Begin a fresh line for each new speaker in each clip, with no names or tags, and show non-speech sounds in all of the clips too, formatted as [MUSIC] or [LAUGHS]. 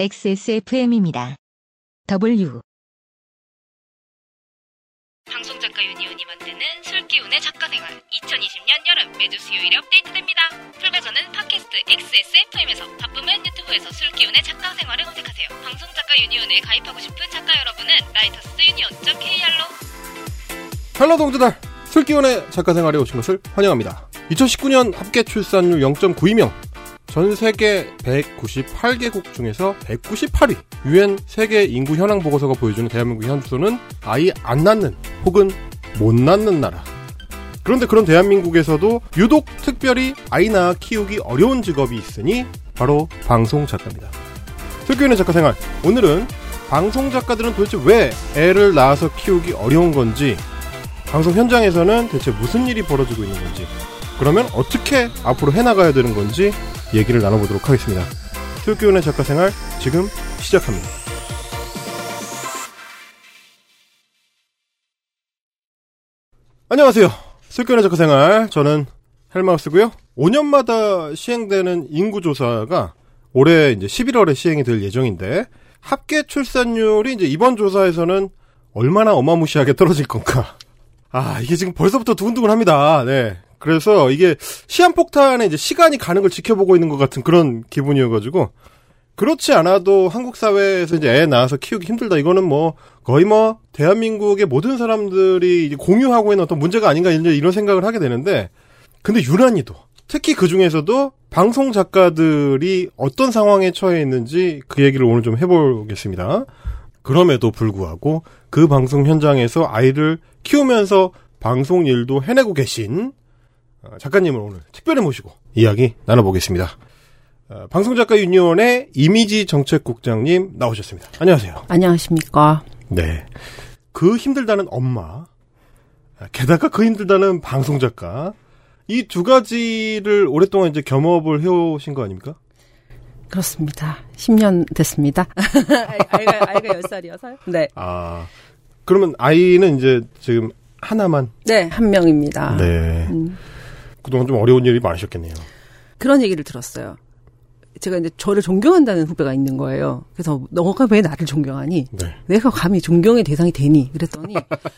XSFM입니다. W
방송작가 유니온이 만드는 술기운의 작가생활 2020년 여름 매주 수요일에 업데이트됩니다. full version은 팟캐스트 XSFM에서 바쁘면 유튜브에서 술기운의 작가생활을 검색하세요. 방송작가 유니온에 가입하고 싶은 작가 여러분은 writersunion.kr로
Hello 동지들 술기운의 작가생활에 오신 것을 환영합니다. 2019년 합계 출산율 0.92명 전 세계 198개국 중에서 198위 유엔 세계 인구 현황 보고서가 보여주는 대한민국 현수는 아이 안 낳는 혹은 못 낳는 나라 그런데 그런 대한민국에서도 유독 특별히 아이 낳아 키우기 어려운 직업이 있으니 바로 방송 작가입니다. 술기운의 작가 생활 오늘은 방송 작가들은 도대체 왜 애를 낳아서 키우기 어려운 건지 방송 현장에서는 대체 무슨 일이 벌어지고 있는 건지 그러면 어떻게 앞으로 해나가야 되는 건지 얘기를 나눠보도록 하겠습니다. 술기운의 작가 생활 지금 시작합니다. 안녕하세요. 술기운의 작가 생활 저는 헬마우스고요. 5년마다 시행되는 인구조사가 올해 이제 11월에 시행이 될 예정인데 합계 출산율이 이제 이번 조사에서는 얼마나 어마무시하게 떨어질 건가. 아, 이게 지금 벌써부터 두근두근 합니다. 네. 그래서 이게 시한폭탄에 이제 시간이 가는 걸 지켜보고 있는 것 같은 그런 기분이어가지고 그렇지 않아도 한국 사회에서 이제 애 낳아서 키우기 힘들다. 이거는 뭐 거의 뭐 대한민국의 모든 사람들이 공유하고 있는 어떤 문제가 아닌가 이제 이런 생각을 하게 되는데 근데 유난히도 특히 그 중에서도 방송 작가들이 어떤 상황에 처해 있는지 그 얘기를 오늘 좀 해보겠습니다. 그럼에도 불구하고 그 방송 현장에서 아이를 키우면서 방송 일도 해내고 계신 어, 작가님을 오늘 특별히 모시고 이야기 나눠보겠습니다. 어, 방송작가 유니온의 이미지 정책국장님 나오셨습니다. 안녕하세요.
안녕하십니까.
네. 그 힘들다는 엄마, 게다가 그 힘들다는 방송작가, 이 두 가지를 오랫동안 이제 겸업을 해오신 거 아닙니까?
그렇습니다. 10년 됐습니다. [LAUGHS] 아이가, 아이가 10살이어서요. 네.
아, 그러면 아이는 이제 지금 하나만?
네, 한 명입니다.
네.
음,
그동안 좀 어려운 일이 많으셨겠네요.
그런 얘기를 들었어요. 제가 이제 저를 존경한다는 후배가 있는 거예요. 그래서 너가 왜 나를 존경하니?
네.
내가 감히 존경의 대상이 되니? 그랬더니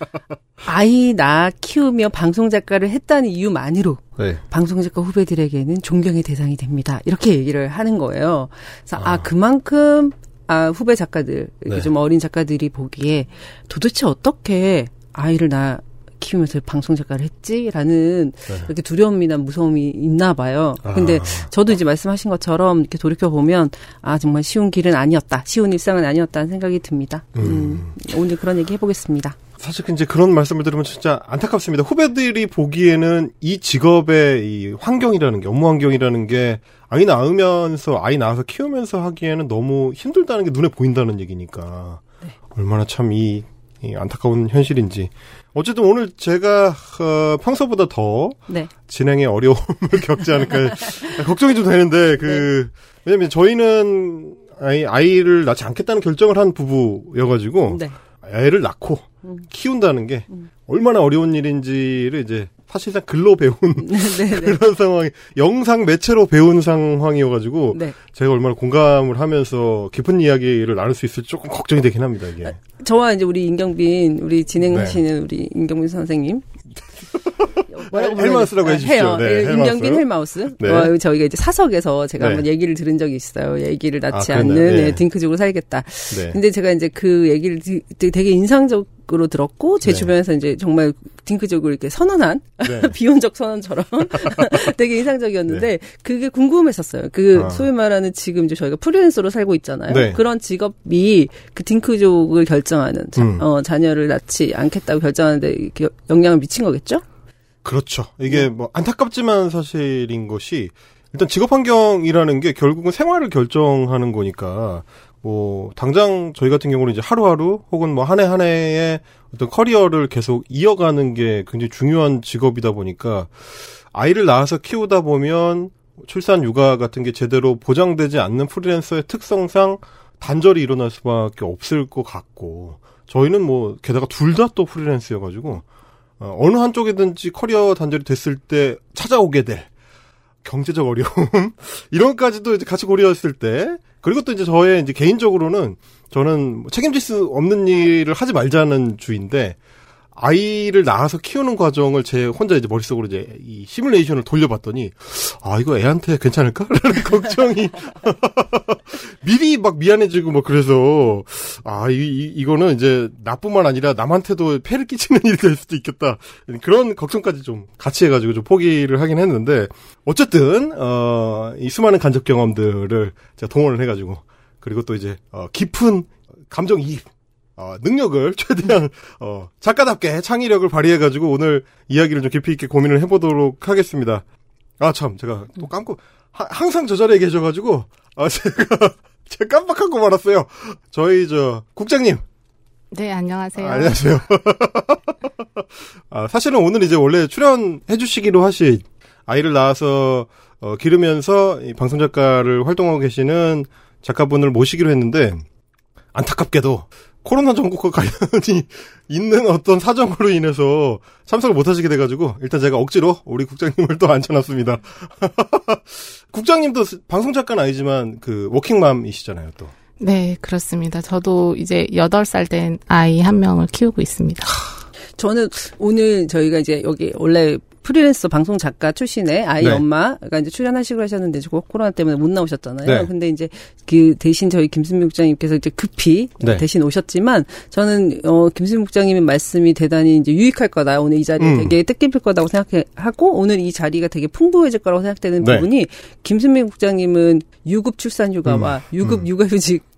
[LAUGHS] 아이 나 키우며 방송 작가를 했다는 이유만으로
네.
방송 작가 후배들에게는 존경의 대상이 됩니다. 이렇게 얘기를 하는 거예요. 그래서 아,
아.
그만큼 아 후배 작가들 이렇게
네.
좀 어린 작가들이 보기에 도대체 어떻게 아이를 나 키우면서 방송 작가를 했지라는
네.
이렇게 두려움이나 무서움이 있나 봐요. 근데
아.
저도 이제 말씀하신 것처럼 이렇게 돌이켜 보면 아 정말 쉬운 길은 아니었다, 쉬운 일상은 아니었다는 생각이 듭니다. 음, 오늘 그런 얘기 해보겠습니다.
사실 이제 그런 말씀을 들으면 진짜 안타깝습니다. 후배들이 보기에는 이 직업의 이 환경이라는 게 업무 환경이라는 게 아이 낳으면서 아이 낳아서 키우면서 하기에는 너무 힘들다는 게 눈에 보인다는 얘기니까 얼마나 참이 안타까운 현실인지 어쨌든 오늘 제가 어, 평소보다 더
네,
진행에 어려움을 [LAUGHS] 겪지 않을까. [LAUGHS] 걱정이 좀 되는데 그 왜냐면 저희는 아이 아이를 낳지 않겠다는 결정을 한 부부여가지고
네,
애를 낳고
음.
키운다는 게 얼마나 어려운 일인지를 이제 사실상 글로 배운 [LAUGHS]
네, 네, 네.
그런 상황이 영상 매체로 배운 상황이어가지고
네.
제가 얼마나 공감을 하면서 깊은 이야기를 나눌 수 있을지 조금 걱정이 되긴 합니다 이게.
저와 이제 우리 임경빈 우리 진행하시는
네.
우리 임경빈 선생님 [LAUGHS]
헬마우스라고
돼?
해주십시오.
해요.
네,
예,
헬마우스. 네.
어, 저희가 이제 사석에서 제가
네.
한번 얘기를 들은 적이 있어요. 얘기를 낳지
아?
않는
네.
예, 딩크족으로 살겠다.
네.
근데 제가 이제 그 얘기를 되게 인상적 으로 들었고 제
네.
주변에서 이제 정말 딩크족을 이렇게 선언한
네. [LAUGHS]
비혼적 선언처럼 [LAUGHS] 되게 인상적이었는데 그게 궁금했었어요. 그
아.
소위 말하는 지금 이제 저희가 프리랜서로 살고 있잖아요.
네.
그런 직업이 그 딩크족을 결정하는 자,
음.
어, 자녀를 낳지 않겠다고 결정하는데 이렇게 영향을 미친 거겠죠?
그렇죠. 이게 뭐 안타깝지만 사실인 것이 일단 직업 환경이라는 게 결국은 생활을 결정하는 거니까 뭐 당장 저희 같은 경우는 이제 하루하루 혹은 뭐 한 해 한 해의 어떤 커리어를 계속 이어가는 게 굉장히 중요한 직업이다 보니까 아이를 낳아서 키우다 보면 출산 육아 같은 게 제대로 보장되지 않는 프리랜서의 특성상 단절이 일어날 수밖에 없을 것 같고 저희는 뭐 게다가 둘 다 또 프리랜서여가지고 어, 어느 한쪽이든지 커리어 단절이 됐을 때 찾아오게 될 경제적 어려움 [LAUGHS] 이런 것까지도 이제 같이 고려했을 때 그리고 또 이제 저의 이제 개인적으로는 저는 뭐 책임질 수 없는 일을 하지 말자는 주인데 아이를 낳아서 키우는 과정을 제 혼자 이제 머릿속으로 이제 이 시뮬레이션을 돌려봤더니 아 이거 애한테 괜찮을까 라는 [LAUGHS] 걱정이 [LAUGHS] 미리 막 미안해지고 뭐 그래서 아 이, 이 이 거는 이제 나뿐만 아니라 남한테도 폐를 끼치는 [LAUGHS] 일이 될 수도 있겠다. 그런 걱정까지 좀 같이 해가지고 좀 포기를 하긴 했는데 어쨌든 어 이 수많은 간접 경험들을 제가 동원을 해가지고 그리고 또 이제 어 깊은 감정 이입 어, 능력을 [LAUGHS] 최대한 어, 작가답게 창의력을 발휘해가지고 오늘 이야기를 좀 깊이 있게 고민을 해보도록 하겠습니다. 아 참 제가 또 깜고 하- 항상 저 자리에 계셔가지고 아 [LAUGHS] 제가 제가 깜빡하고 말았어요. 저희 저 국장님
네, 안녕하세요.
아, 안녕하세요. [LAUGHS] 아, 사실은 오늘 이제 원래 출연해 주시기로 하신 아이를 낳아서 어, 기르면서 이 방송 작가를 활동하고 계시는 작가분을 모시기로 했는데 안타깝게도 코로나 전국과 관련이 [LAUGHS] 있는 어떤 사정으로 인해서 참석을 못 하시게 돼가지고 일단 제가 억지로 우리 국장님을 또 앉혀놨습니다. [LAUGHS] 국장님도 방송 작가는 아니지만 그 워킹맘이시잖아요 또.
네, 그렇습니다. 저도 이제 8살 된 아이 한 명을 키우고 있습니다.
저는 오늘 저희가 이제 여기 원래 프리랜서 방송 작가 출신의 아이
네.
엄마가 이제 출연하시기로 하셨는데 지금 코로나 때문에 못 나오셨잖아요.
네.
근데 이제 그 대신 저희 김수미 국장님께서 이제 급히
네.
대신 오셨지만 저는 어 김수미 국장님의 말씀이 대단히 이제 유익할 거다. 오늘 이 자리
음.
되게 뜻깊을 거다고 생각하고 오늘 이 자리가 되게 풍부해질 거라고 생각되는
네.
부분이 김수미 국장님은 유급 출산 휴가와 유급
음.
육아휴직 을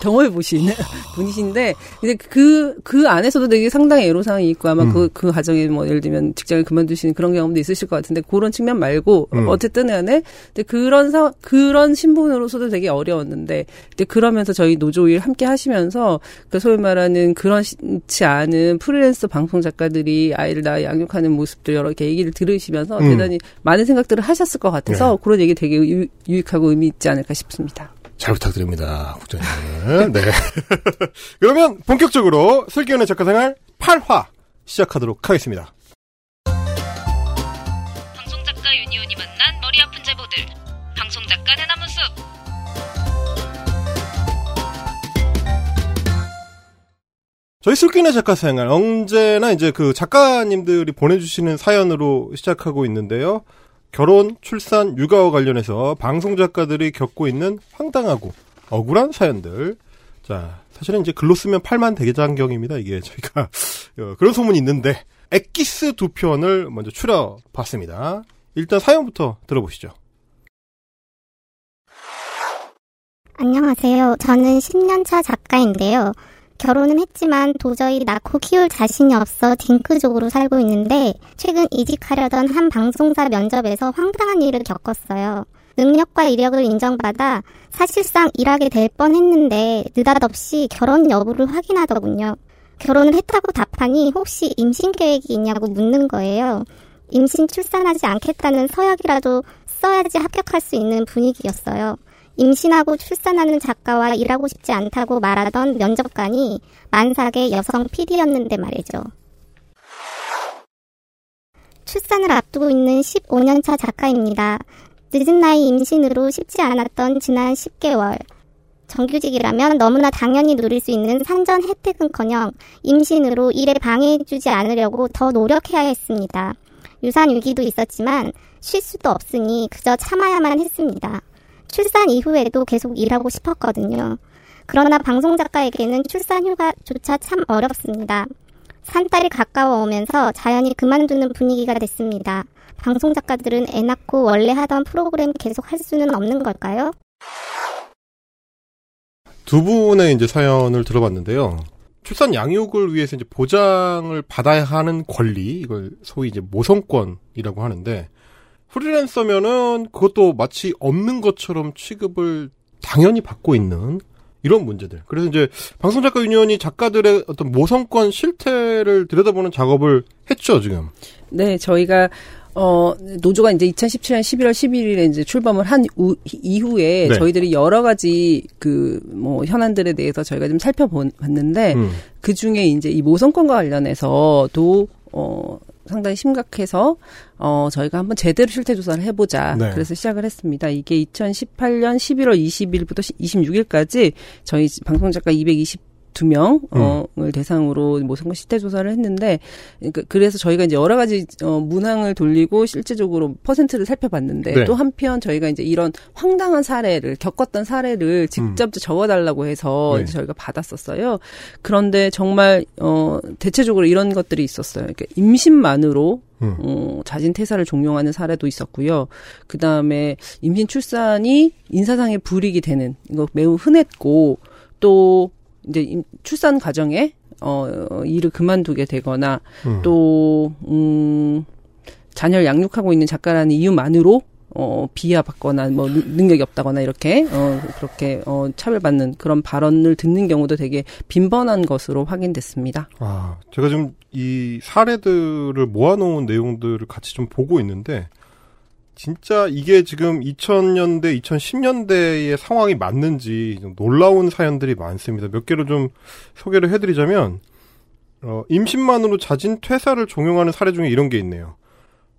경험해 보시는 [LAUGHS] 분이신데 이제 그그 안에서도 되게 상당히 애로사항이 있고 아마
음.
그그 과정에 뭐 예를 들면 직장을 그만두시는 그런 경험도 있으실 것 같은데 그런 측면 말고
음.
어쨌든 간에 근데 그런 사 그런 신분으로서도 되게 어려웠는데 근데 그러면서 저희 노조 일 함께 하시면서 그 소위 말하는 그렇지 않은 프리랜서 방송 작가들이 아이를 낳아 양육하는 모습들 여러 개 얘기를 들으시면서
음.
대단히 많은 생각들을 하셨을 것 같아서
네.
그런 얘기 되게 유, 유익하고 의미 있지 않을까 싶습니다.
잘 부탁드립니다, 국장님. 네. [LAUGHS] 그러면 본격적으로 슬기연의 작가생활 8화 시작하도록 하겠습니다.
방송 작가 유니온이 만난 머리 아픈 제보들. 방송 작가 대나무 숲.
저희 슬기연의 작가생활 언제나 이제 그 작가님들이 보내주시는 사연으로 시작하고 있는데요. 결혼, 출산, 육아와 관련해서 방송 작가들이 겪고 있는 황당하고 억울한 사연들. 자, 사실은 이제 글로 쓰면 8만 대장경입니다. 이게 저희가 [LAUGHS] 어, 그런 소문이 있는데 엑기스 두 편을 먼저 추려봤습니다. 일단 사연부터 들어보시죠.
안녕하세요. 저는 10년차 작가인데요. 결혼은 했지만 도저히 낳고 키울 자신이 없어 딩크족으로 살고 있는데 최근 이직하려던 한 방송사 면접에서 황당한 일을 겪었어요. 능력과 이력을 인정받아 사실상 일하게 될 뻔했는데 느닷없이 결혼 여부를 확인하더군요. 결혼을 했다고 답하니 혹시 임신 계획이 있냐고 묻는 거예요. 임신 출산하지 않겠다는 서약이라도 써야지 합격할 수 있는 분위기였어요. 임신하고 출산하는 작가와 일하고 싶지 않다고 말하던 면접관이 만삭의 여성 PD였는데 말이죠. 출산을 앞두고 있는 15년차 작가입니다. 늦은 나이 임신으로 쉽지 않았던 지난 10개월. 정규직이라면 너무나 당연히 누릴 수 있는 산전 혜택은커녕 임신으로 일에 방해해주지 않으려고 더 노력해야 했습니다. 유산 위기도 있었지만 쉴 수도 없으니 그저 참아야만 했습니다. 출산 이후에도 계속 일하고 싶었거든요. 그러나 방송 작가에게는 출산 휴가조차 참 어렵습니다. 산딸이 가까워 오면서 자연히 그만두는 분위기가 됐습니다. 방송 작가들은 애 낳고 원래 하던 프로그램 계속 할 수는 없는 걸까요?
두 분의 이제 사연을 들어봤는데요. 출산 양육을 위해서 이제 보장을 받아야 하는 권리, 이걸 소위 이제 모성권이라고 하는데, 프리랜서면은 그것도 마치 없는 것처럼 취급을 당연히 받고 있는 이런 문제들. 그래서 이제 방송작가 유니온이 작가들의 어떤 모성권 실태를 들여다보는 작업을 했죠, 지금.
네, 저희가 어 노조가 이제 2017년 11월 11일에 이제 출범을 한 우, 이후에
네.
저희들이 여러 가지 그 뭐 현안들에 대해서 저희가 좀 살펴봤는데
음.
그 중에 이제 이 모성권과 관련해서도 어 상당히 심각해서 어 저희가 한번 제대로 실태 조사를 해보자.
네.
그래서 시작을 했습니다. 이게 2018년 11월 20일부터 26일까지 저희 방송 작가 222명 어을 대상으로 뭐 선거 실태 조사를 했는데 그러니까 그래서 저희가 이제 여러 가지 어 문항을 돌리고 실제적으로 퍼센트를 살펴봤는데
네.
또 한편 저희가 이제 이런 황당한 사례를 겪었던 사례를 직접 적어달라고 해서
네.
저희가 받았었어요. 그런데 정말 어 대체적으로 이런 것들이 있었어요. 그러니까 임신만으로
음.
어, 자진 퇴사를 종용하는 사례도 있었고요. 그 다음에 임신 출산이 인사상의 불이익이 되는 이거 매우 흔했고 또 이제 임- 출산 과정에 어, 어, 일을 그만두게 되거나
음.
또 음, 자녀를 양육하고 있는 작가라는 이유만으로 어, 비하받거나 뭐 능- 능력이 없다거나 이렇게 어, 그렇게 어, 차별받는 그런 발언을 듣는 경우도 되게 빈번한 것으로 확인됐습니다.
아, 제가 지금 이 사례들을 모아놓은 내용들을 같이 좀 보고 있는데, 진짜 이게 지금 2000년대, 2010년대의 상황이 맞는지 좀 놀라운 사연들이 많습니다. 몇 개를 좀 소개를 해드리자면, 어, 임신만으로 자진 퇴사를 종용하는 사례 중에 이런 게 있네요.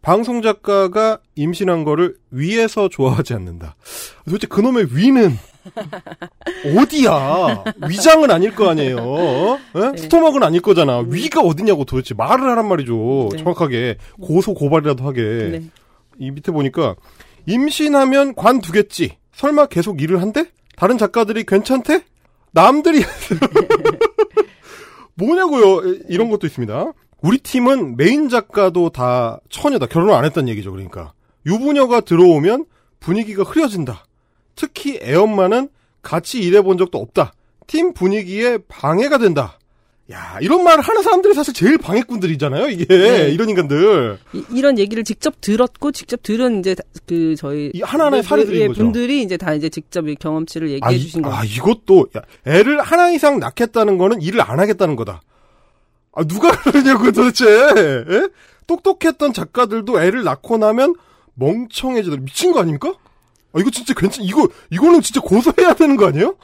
방송 작가가 임신한 거를 위에서 좋아하지 않는다. 도대체 그놈의 위는 어디야? 위장은 아닐 거 아니에요. 어? 예? 스토막은 아닐 거잖아. 위가 어디냐고 도대체 말을 하란 말이죠.
네.
정확하게 고소 고발이라도 하게.
네.
이 밑에 보니까 임신하면 관두겠지. 설마 계속 일을 한대? 다른 작가들이 괜찮대? 남들이 [LAUGHS] 뭐냐고요? 이런 것도 있습니다. 우리 팀은 메인 작가도 다 처녀다. 결혼 안 했다는 얘기죠. 그러니까 유부녀가 들어오면 분위기가 흐려진다. 특히 애엄마는 같이 일해본 적도 없다. 팀 분위기에 방해가 된다. 야, 이런 말을 하는 사람들이 사실 제일 방해꾼들이잖아요, 이게.
네.
이런 인간들.
이, 런 얘기를 직접 들었고 직접 들은 이제 다- 그 저희
이 하나하나의
네,
사례들인
예,
거죠.
분들이 이제 다 이제 직접 이 경험치를 얘기해
아, 이,
주신 거예요.
아, 이것도, 야, 애를 하나 이상 낳겠다는 거는 일을 안 하겠다는 거다. 아, 누가 [LAUGHS] 그러냐고 도대체. 예? 똑똑했던 작가들도 애를 낳고 나면 멍청해지더 미친 거 아닙니까? 아, 이거 진짜 괜찮, 이거, 이거는 진짜 고소해야 되는 거 아니에요?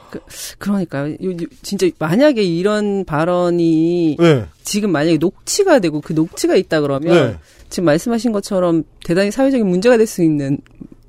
그 러니까요. 요- 요- 진짜 만약에 이런 발언이
네.
지금 만약에 녹취가 되고 그 녹취가 있다 그러면
네.
지금 말씀하신 것처럼 대단히 사회적인 문제가 될 수 있는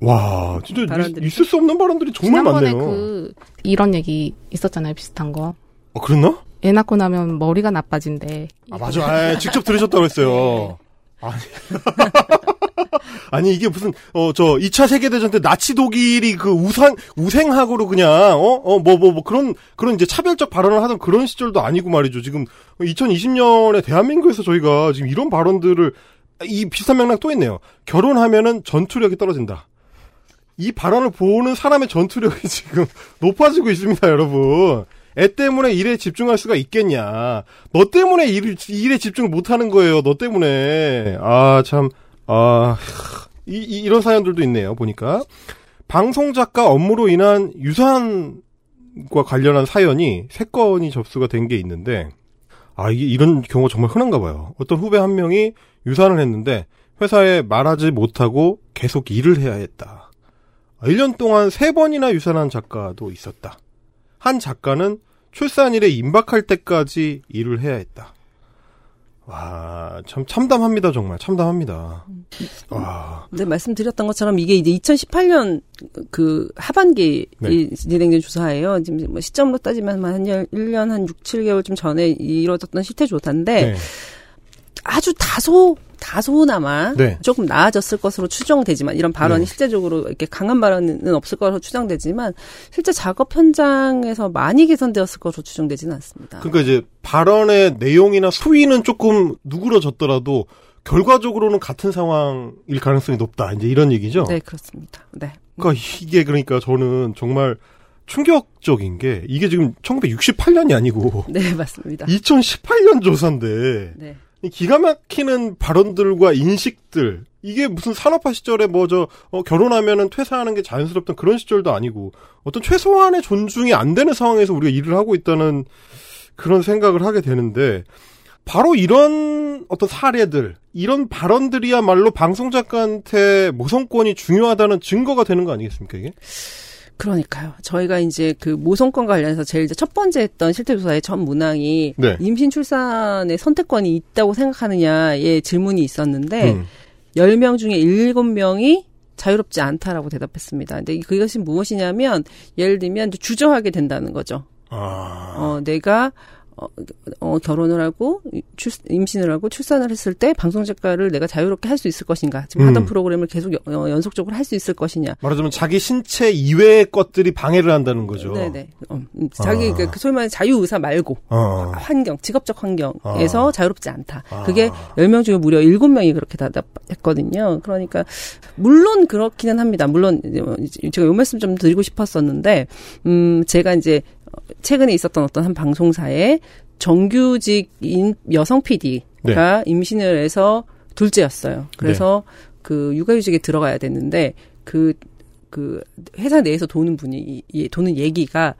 와, 진짜
발언들이
있, 을 수 없는 발언들이 정말
지난번에
많네요.
그 이런 얘기 있었잖아요. 비슷한 거.
어, 그랬나?
애 낳고 나면 머리가 나빠진대.
아, 맞아. 아, 직접 들으셨다고 했어요. 아니. [LAUGHS] [LAUGHS] 아니, 이게 무슨, 어, 저, 2차 세계 대전 때 나치 독일이 그 우상, 우생학으로 그냥, 어, 어, 뭐, 뭐, 뭐, 그런, 그런 이제 차별적 발언을 하던 그런 시절도 아니고 말이죠. 지금 2020년에 대한민국에서 저희가 지금 이런 발언들을, 이 비슷한 맥락 또 있네요. 결혼하면은 전투력이 떨어진다. 이 발언을 보는 사람의 전투력이 [LAUGHS] 지금 높아지고 있습니다, 여러분. 애 때문에 일에 집중할 수가 있겠냐. 너 때문에 일, 일에 집중을 못 하는 거예요, 너 때문에. 아, 참, 아, 이, 이, 이런 사연들도 있네요, 보니까. 방송 작가 업무로 인한 유산과 관련한 사연이 세 건이 접수가 된 게 있는데, 아, 이게 이런 경우가 정말 흔한가 봐요. 어떤 후배 한 명이 유산을 했는데, 회사에 말하지 못하고 계속 일을 해야 했다. 1년 동안 세번이나 유산한 작가도 있었다. 한 작가는 출산일에 임박할 때까지 일을 해야 했다. 와, 참 참담합니다, 정말. 참담합니다. 와,
네, 말씀드렸던 것처럼 이게 이제 2018년 그 하반기에
네.
진행된 조사예요. 지금 뭐 시점으로 따지면 한 1년 한 6, 7개월쯤 전에 이루어졌던 실태 조사인데
네.
아주 다소 다소나마
네.
조금 나아졌을 것으로 추정되지만 이런 발언이
네.
실제적으로 이렇게 강한 발언은 없을 것으로 추정되지만 실제 작업 현장에서 많이 개선되었을 것으로 추정되지는 않습니다.
그러니까 이제 발언의 내용이나 수위는 조금 누그러졌더라도 결과적으로는 같은 상황일 가능성이 높다. 이제 이런 얘기죠.
네, 그렇습니다. 네.
그러니까 이게 그러니까 저는 정말 충격적인 게 이게 지금 1968년이 아니고
네, 맞습니다.
2018년 조사인데
네.
이 기가 막히는 발언들과 인식들 이게 무슨 산업화 시절에 뭐저 결혼하면은 퇴사하는 게 자연스럽던 그런 시절도 아니고 어떤 최소한의 존중이 안 되는 상황에서 우리가 일을 하고 있다는 그런 생각을 하게 되는데 바로 이런 어떤 사례들 이런 발언들이야말로 방송 작가한테 모성권이 중요하다는 증거가 되는 거 아니겠습니까 이게?
그러니까요. 저희가 이제 그 모성권 관련해서 제일 이제 첫 번째 했던 실태조사의 첫 문항이
네.
임신 출산의 선택권이 있다고 생각하느냐의 질문이 있었는데
음.
10명 중에 7명이 자유롭지 않다라고 대답했습니다. 근데 그것이 무엇이냐면 예를 들면 주저하게 된다는 거죠.
아.
어, 내가 어, 어, 결혼을 하고 출, 임신을 하고 출산을 했을 때 방송 작가를 내가 자유롭게 할 수 있을 것인가? 지금 하던
음.
프로그램을 계속 여- 어, 연속적으로 할 수 있을 것이냐?
말하자면 자기 신체 이외의 것들이 방해를 한다는 거죠.
네네. 어, 음, 자기
아.
그, 그 소위 말하는 자유 의사 말고
어.
환경, 직업적 환경에서
아.
자유롭지 않다.
아.
그게 10명 중에 무려 7명이 그렇게 대답했거든요. 그러니까 물론 그렇기는 합니다. 물론 뭐 제가 요 말씀 좀 드리고 싶었었는데 음 제가 이제 최근에 있었던 어떤 한 방송사에 정규직인 여성 PD가 임신을 해서 둘째였어요. 그래서 그 육아휴직에 들어가야 됐는데 그그 회사 내에서 도는 분이 도는 얘기가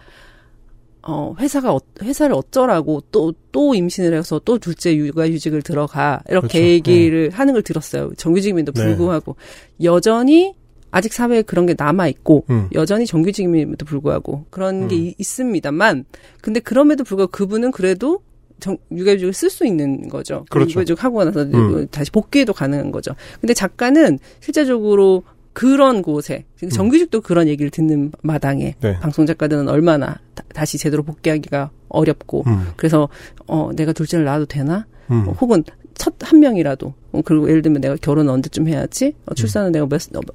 어 회사가 어, 회사를 어쩌라고 또또 임신을 해서 또 둘째 육아휴직을 들어가 이렇게
그렇죠.
얘기를 하는 걸 들었어요. 정규직임에도
네.
불구하고 여전히 아직 사회에 그런 게 남아 있고
음.
여전히 정규직임에도 불구하고 그런 게
음.
이- 있습니다만 근데 그럼에도 불구하고 그분은 그래도 정, 육아휴직을 쓸 수 있는 거죠.
그렇죠.
육아휴직 하고 나서
음.
다시 복귀해도 가능한 거죠. 근데 작가는 실제적으로 그런 곳에
음.
정규직도 그런 얘기를 듣는 마당에
네.
방송 작가들은 얼마나 다, 시 제대로 복귀하기가 어렵고
음.
그래서 어 내가 둘째를 낳아도 되나?
음.
어, 혹은 첫 한 명이라도 어, 그리고 예를 들면 내가 결혼 언제쯤 해야지? 어, 출산은 내가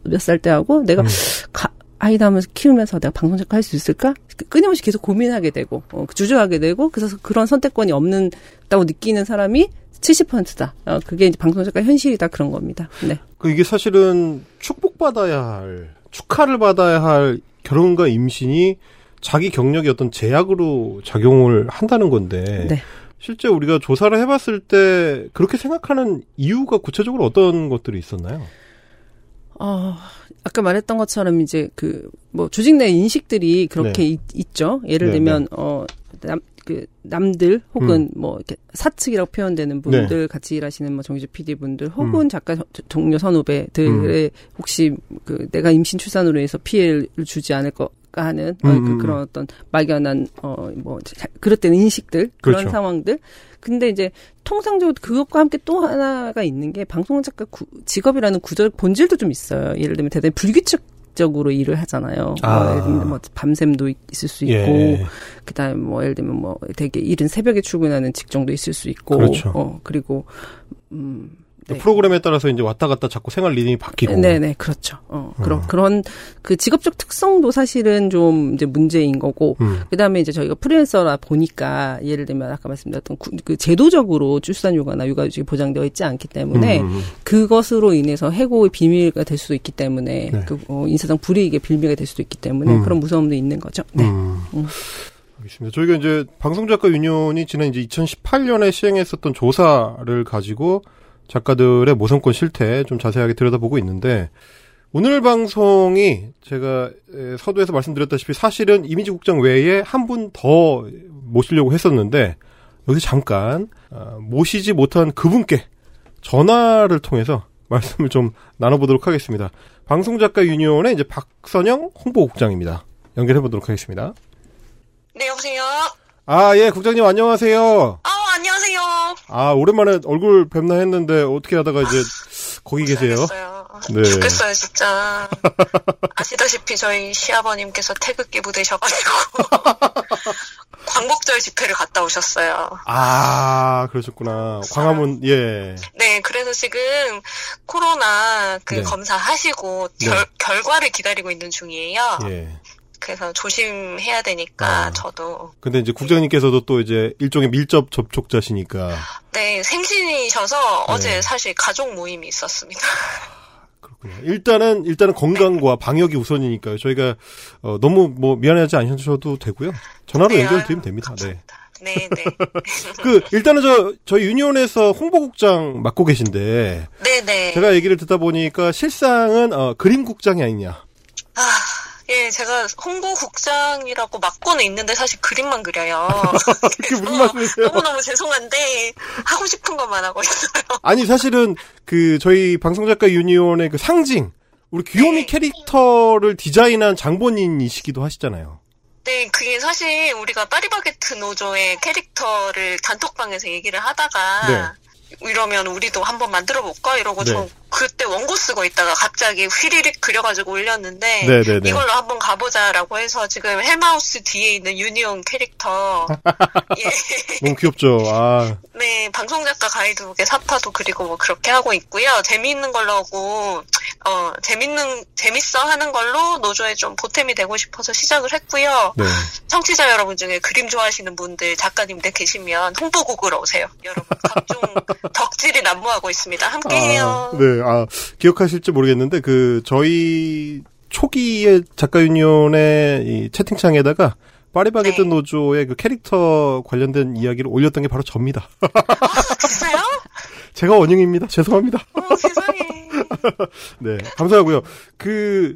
몇살 때 하고 내가
음.
가, 아이 낳으면서 키우면서 내가 방송 작가 할 수 있을까? 끊임없이 계속 고민하게 되고 어, 주저하게 되고 그래서 그런 선택권이 없는다고 느끼는 사람이 70%다. 어, 그게 이제 방송 작가 현실이다 그런 겁니다. 네.
그 이게 사실은 축복받아야 할, 축하를 받아야 할 결혼과 임신이 자기 경력의 어떤 제약으로 작용을 한다는 건데.
네.
실제 우리가 조사를 해봤을 때 그렇게 생각하는 이유가 구체적으로 어떤 것들이 있었나요?
어, 아까 말했던 것처럼 이제 그 뭐 조직 내 인식들이 그렇게 있, 있죠. 예를
네,
들면 어남 그 남들 혹은 뭐 이렇게 사측이라고 표현되는 분들 같이 일하시는 뭐 정규직 PD 분들 혹은 작가 저- 동료 선후배들의 혹시 그 내가 임신 출산으로 해서 피해를 주지 않을까 하는 어,
음,
그
음,
그런 어떤 막연한 어뭐 그릇된 인식들 그런
그렇죠.
상황들 근데 이제 통상적으로 그것과 함께 또 하나가 있는 게 방송 작가 구- 직업이라는 구조 본질도 좀 있어요. 예를 들면 대단히 불규칙 적으로 일을 하잖아요.
아.
뭐 예를 들면 뭐 밤샘도 있- 있을 수 있고,
예.
그다음에 뭐 예를 들면 뭐 되게 이른 새벽에 출근하는 직종도 있을 수 있고,
그렇죠.
어 그리고 음. 네.
프로그램에 따라서 이제 왔다 갔다 자꾸 생활 리듬이 바뀌고.
네네 그렇죠. 어 그런
어.
그런 그 직업적 특성도 사실은 좀 이제 문제인 거고
음.
그 다음에 이제 저희가 프리랜서라 보니까 예를 들면 아까 말씀드렸던 구- 그 제도적으로 출산 휴가나 육아휴직이 보장되어 있지 않기 때문에
음, 음, 음.
그것으로 인해서 해고의 비밀가 될 수도 있기 때문에
네.
그 어, 인사상 불이익의 빌미가 될 수도 있기 때문에
음.
그런 무서움도 있는 거죠. 네.
음.
음.
알겠습니다. 저희가 이제 방송작가 유니온이 지난 이제 2018년에 시행했었던 조사를 가지고 작가들의 모성권 실태 좀 자세하게 들여다보고 있는데 오늘 방송이 제가 에, 서두에서 말씀드렸다시피 사실은 이미지 국장 외에 한 분 더 모시려고 했었는데 여기서 잠깐 아, 모시지 못한 그분께 전화를 통해서 [LAUGHS] 말씀을 좀 나눠보도록 하겠습니다. 방송작가 유니온의 이제 박선영 홍보국장입니다. 연결해 보도록 하겠습니다.
네, 여보세요?
아, 예, 국장님 안녕하세요.
아, 안녕하세요.
아, 오랜만에 얼굴 뵙나 했는데 어떻게 하다가 이제 거기 계세요?
알겠어요.
네.
죽겠어요, 진짜. [LAUGHS] 아시다시피 저희 시아버님께서 태극기 부대셔가지고 [LAUGHS] 광복절 집회를 갔다 오셨어요.
아, 그러셨구나. 광화문, 예.
네, 그래서 지금 코로나 그
네.
검사하시고
네.
결, 결과를 기다리고 있는 중이에요.
예.
그래서 조심해야 되니까
아.
저도
근데 이제 국장님께서도 또 이제 일종의 밀접 접촉자시니까.
네 생신이셔서
네.
어제 사실 가족 모임이 있었습니다. [LAUGHS]
그렇군요. 일단은, 일단은 건강과 방역이 우선이니까요. 저희가, 어, 너무 뭐 미안하지 않으셔도 되고요. 전화로
네,
연결드리면
아유,
됩니다. 네.
네, 네, [LAUGHS]
그, 일단은 저, 저희 유니온에서 홍보국장 맡고 계신데,
네, 네.
제가 얘기를 듣다 보니까 실상은, 어, 그림국장이 아니냐.
아, 예, 제가 홍보국장이라고 맡고는 있는데 사실 그림만 그려요. [LAUGHS]
그게 무슨 말씀이세요?
너무너무 죄송한데 하고 싶은 것만 하고 있어요. [LAUGHS]
아니 사실은 그 저희 방송작가 유니온의 그 상징 우리 귀요미
네.
캐릭터를 디자인한 장본인이시기도 하시잖아요.
네, 그게 사실 우리가 파리바게트 노조의 캐릭터를 단톡방에서 얘기를 하다가
네.
이러면 우리도 한번 만들어 볼까 이러고
네.
저 그때 원고 쓰고 있다가 갑자기 휘리릭 그려가지고 올렸는데
네네네.
이걸로 한번 가보자라고 해서 지금 헬마우스 뒤에 있는 유니온 캐릭터 [LAUGHS] 예.
너무 귀엽죠. 아,
네, 방송작가 가이드북에 사파도 그리고 뭐 그렇게 하고 있고요. 재미있는 걸로 하고, 어, 재밌는, 재밌어 하는 걸로 노조에 좀 보탬이 되고 싶어서 시작을 했고요.
네.
청취자 여러분 중에 그림 좋아하시는 분들, 작가님들 계시면 홍보국으로 오세요. 여러분, 각종 [LAUGHS] 덕질이 난무하고 있습니다. 함께해요.
아, 네, 아, 기억하실지 모르겠는데, 그, 저희 초기에 작가 유니온의 이 채팅창에다가 파리바게트
네.
노조의 그 캐릭터 관련된 이야기를 올렸던 게 바로 접니다.
아, 진짜요? [LAUGHS]
제가 원흉입니다. 죄송합니다.
어, 세상에. [LAUGHS]
네, 감사하고요. 그,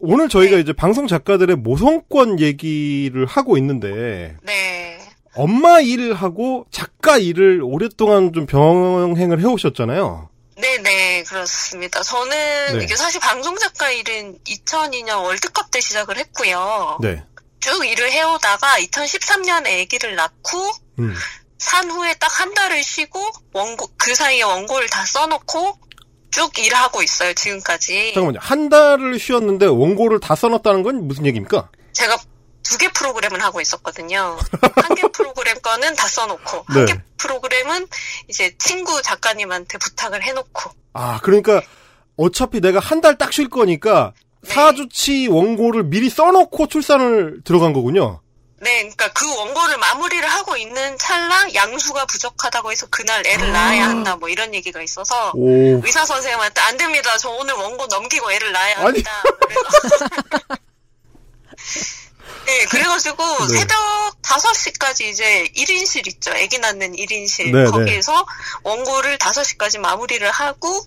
오늘 저희가
네.
이제 방송 작가들의 모성권 얘기를 하고 있는데,
네.
엄마 일하고 작가 일을 오랫동안 좀 병행을 해오셨잖아요.
네네, 그렇습니다. 저는
네.
이게 사실 방송작가 일은 2002년 월드컵 때 시작을 했고요.
네.
쭉 일을 해오다가 2013년에 아기를 낳고
음.
산 후에 딱 한 달을 쉬고 원고 그 사이에 원고를 다 써놓고 쭉 일하고 있어요 지금까지.
잠깐만요. 한 달을 쉬었는데 원고를 다 써놨다는 건 무슨 얘기입니까?
제가 두 개 프로그램을 하고 있었거든요. [LAUGHS] 한 개 프로그램 거는 다 써놓고
네.
한개 프로그램은 이제 친구 작가님한테 부탁을 해놓고
아, 그러니까 어차피 내가 한 달 딱 쉴 거니까
네.
사주치 원고를 미리 써놓고 출산을 들어간 거군요.
네, 그러니까 그 원고를 마무리를 하고 있는 찰나 양수가 부족하다고 해서 그날 애를 낳아야 한다 뭐 이런 얘기가 있어서
오.
의사 선생님한테 안 됩니다. 저 오늘 원고 넘기고 애를 낳아야
아니.
합니다. 그래서 [LAUGHS] [LAUGHS] 네, 그래가지고
네.
새벽 5시까지 이제 1인실 있죠. 애기 낳는 1인실.
네, 네.
거기에서 원고를 5시까지 마무리를 하고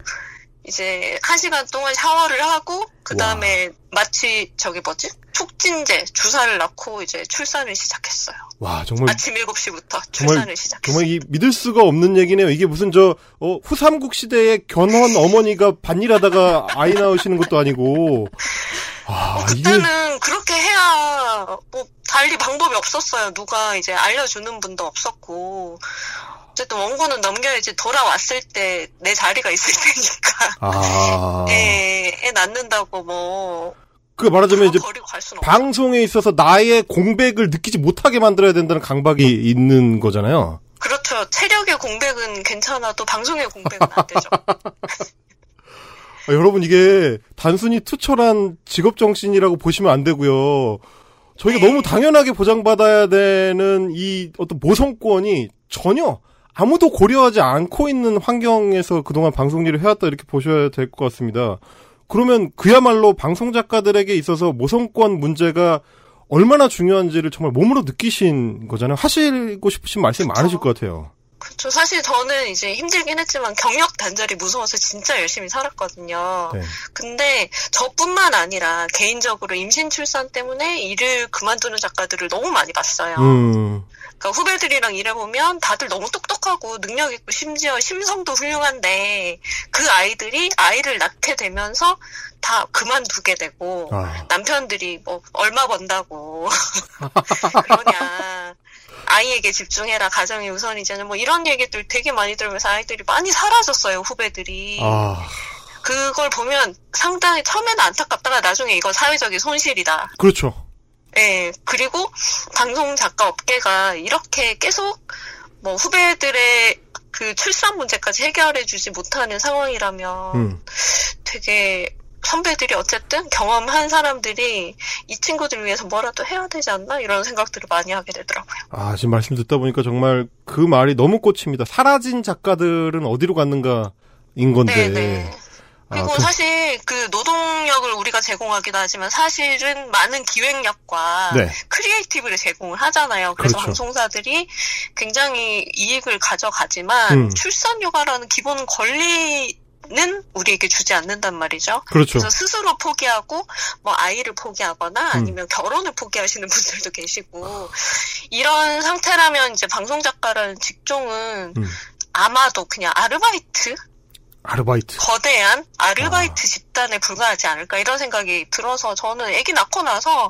이제 1시간 동안 샤워를 하고 그 다음에 마치 저기 뭐지? 촉진제 주사를 낳고 이제 출산을 시작했어요.
와, 정말
아침 7시부터
정말-
출산을 시작했어요.
정말 이 믿을 수가 없는 얘기네요. 이게 무슨 저 어, 후삼국 시대의 견훤 어머니가 반일하다가 아이 낳으시는 것도 아니고. 아,
어,
이게
그때는 그렇게 해야 뭐 달리 방법이 없었어요. 누가 이제 알려주는 분도 없었고 어쨌든 원고는 넘겨야지 돌아왔을 때 내 자리가 있을 [LAUGHS] 테니까
아.
애, 애 낳는다고 뭐
그 말하자면 이제. 방송에 있어서 나의 공백을 느끼지 못하게 만들어야 된다는 강박이 있는 거잖아요.
그렇죠. 체력의 공백은 괜찮아도 방송의 공백은 안 되죠. [LAUGHS]
아, 여러분 이게 단순히 투철한 직업 정신이라고 보시면 안 되고요. 저희가
네.
너무 당연하게 보장받아야 되는 이 어떤 모성권이 전혀 아무도 고려하지 않고 있는 환경에서 그동안 방송 일을 해왔다 이렇게 보셔야 될 것 같습니다. 그러면 그야말로 방송 작가들에게 있어서 모성권 문제가 얼마나 중요한지를 정말 몸으로 느끼신 거잖아요. 하시고 싶으신 말씀이. 많으실 것 같아요.
그렇죠. 사실 저는 이제 힘들긴 했지만 경력 단절이 무서워서 진짜 열심히 살았거든요.
네.
근데 저뿐만 아니라 개인적으로 임신 출산 때문에 일을 그만두는 작가들을 너무 많이 봤어요.
음,
그러니까 후배들이랑 일해보면 다들 너무 똑똑하고 능력 있고 심지어 심성도 훌륭한데 그 아이들이 아이를 낳게 되면서 다 그만두게 되고
아,
남편들이 뭐 얼마 번다고 [LAUGHS] 그러냐 아이에게 집중해라 가정이 우선이잖아 뭐 이런 얘기들 되게 많이 들으면서 아이들이 많이 사라졌어요 후배들이
아,
그걸 보면 상당히 처음에는 안타깝다가 나중에 이건 사회적인 손실이다
그렇죠.
예, 그리고 방송 작가 업계가 이렇게 계속 뭐 후배들의 그 출산 문제까지 해결해주지 못하는 상황이라면
음.
되게 선배들이 어쨌든 경험한 사람들이 이 친구들 위해서 뭐라도 해야 되지 않나 이런 생각들을 많이 하게 되더라고요.
아, 지금 말씀 듣다 보니까 정말 그 말이 너무 꽂힙니다. 사라진 작가들은 어디로 갔는가인 건데.
네네. 그리고
아, 그-
사실 그 노동력을 우리가 제공하기도 하지만 사실은 많은 기획력과
네.
creative를 제공을 하잖아요. 그래서
그렇죠.
방송사들이 굉장히 이익을 가져가지만
음.
출산휴가라는 기본 권리 는 우리에게 주지 않는단 말이죠.
그렇죠.
그래서 스스로 포기하고 뭐 아이를
음.
포기하거나 아니면 결혼을 포기하시는 분들도 계시고 이런 상태라면 이제 방송 작가라는 직종은
음.
아마도 그냥 아르바이트
아르바이트.
거대한 아르바이트 집 단에 불과하지 않을까 이런 생각이 들어서 저는 아기 낳고 나서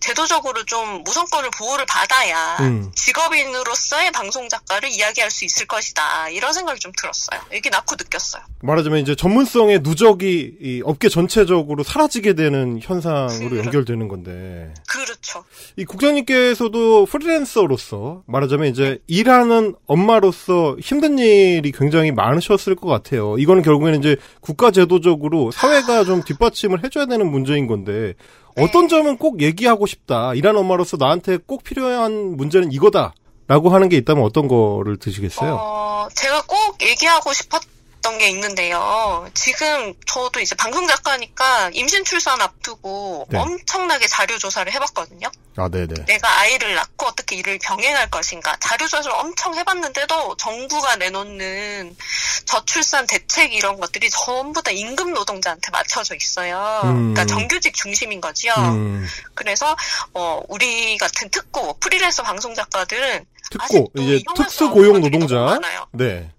제도적으로 좀 무선권을 보호를 받아야
음.
직업인으로서의 방송 작가를 이야기할 수 있을 것이다 이런 생각이 좀 들었어요. 아기 낳고 느꼈어요.
말하자면 이제 전문성의 누적이 이 업계 전체적으로 사라지게 되는 현상으로
그렇-
연결되는 건데
그렇죠.
이 국장님께서도 프리랜서로서 말하자면 이제 일하는 엄마로서 힘든 일이 굉장히 많으셨을 것 같아요. 이거는 결국에는 이제 국가 제도적으로 사회 가 좀 뒷받침을 해줘야 되는 문제인 건데 어떤 점은 꼭 얘기하고 싶다. 일하는 엄마로서 나한테 꼭 필요한 문제는 이거다. 라고 하는 게 있다면 어떤 거를 드시겠어요?
어, 제가 꼭 얘기하고 싶었던 게 있는데요. 지금 저도 이제 방송 작가니까 임신 출산 앞두고
네.
엄청나게 자료 조사를 해봤거든요.
아, 네네.
내가 아이를 낳고 어떻게 일을 병행할 것인가 자료 조사를 엄청 해봤는데도 정부가 내놓는 저출산 대책 이런 것들이 전부 다 임금 노동자한테 맞춰져 있어요.
음.
그러니까 정규직 중심인 거지요.
음,
그래서 어, 우리 같은 특고 프리랜서 방송 작가들은
특고, 이제 특수 고용 노동자. 네.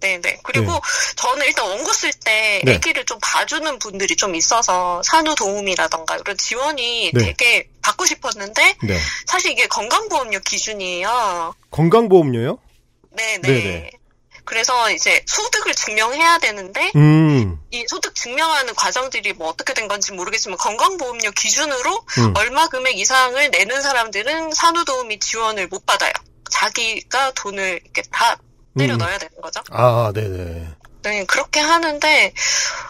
네네. 그리고
네.
저는 일단 원고 쓸때
네.
아기를 좀 봐주는 분들이 좀 있어서 산후도우미라던가 이런 지원이
네.
되게 받고 싶었는데
네.
사실 이게 건강보험료 기준이에요.
건강보험료요?
네네.
네네.
그래서 이제 소득을 증명해야 되는데
음,
이 소득 증명하는 과정들이 뭐 어떻게 된 건지 모르겠지만 건강보험료 기준으로
음.
얼마 금액 이상을 내는 사람들은 산후도우미 지원을 못 받아요. 자기가 돈을 이렇게 다 때려
음.
넣어야 되는 거죠.
아, 네네.
네, 그렇게 하는데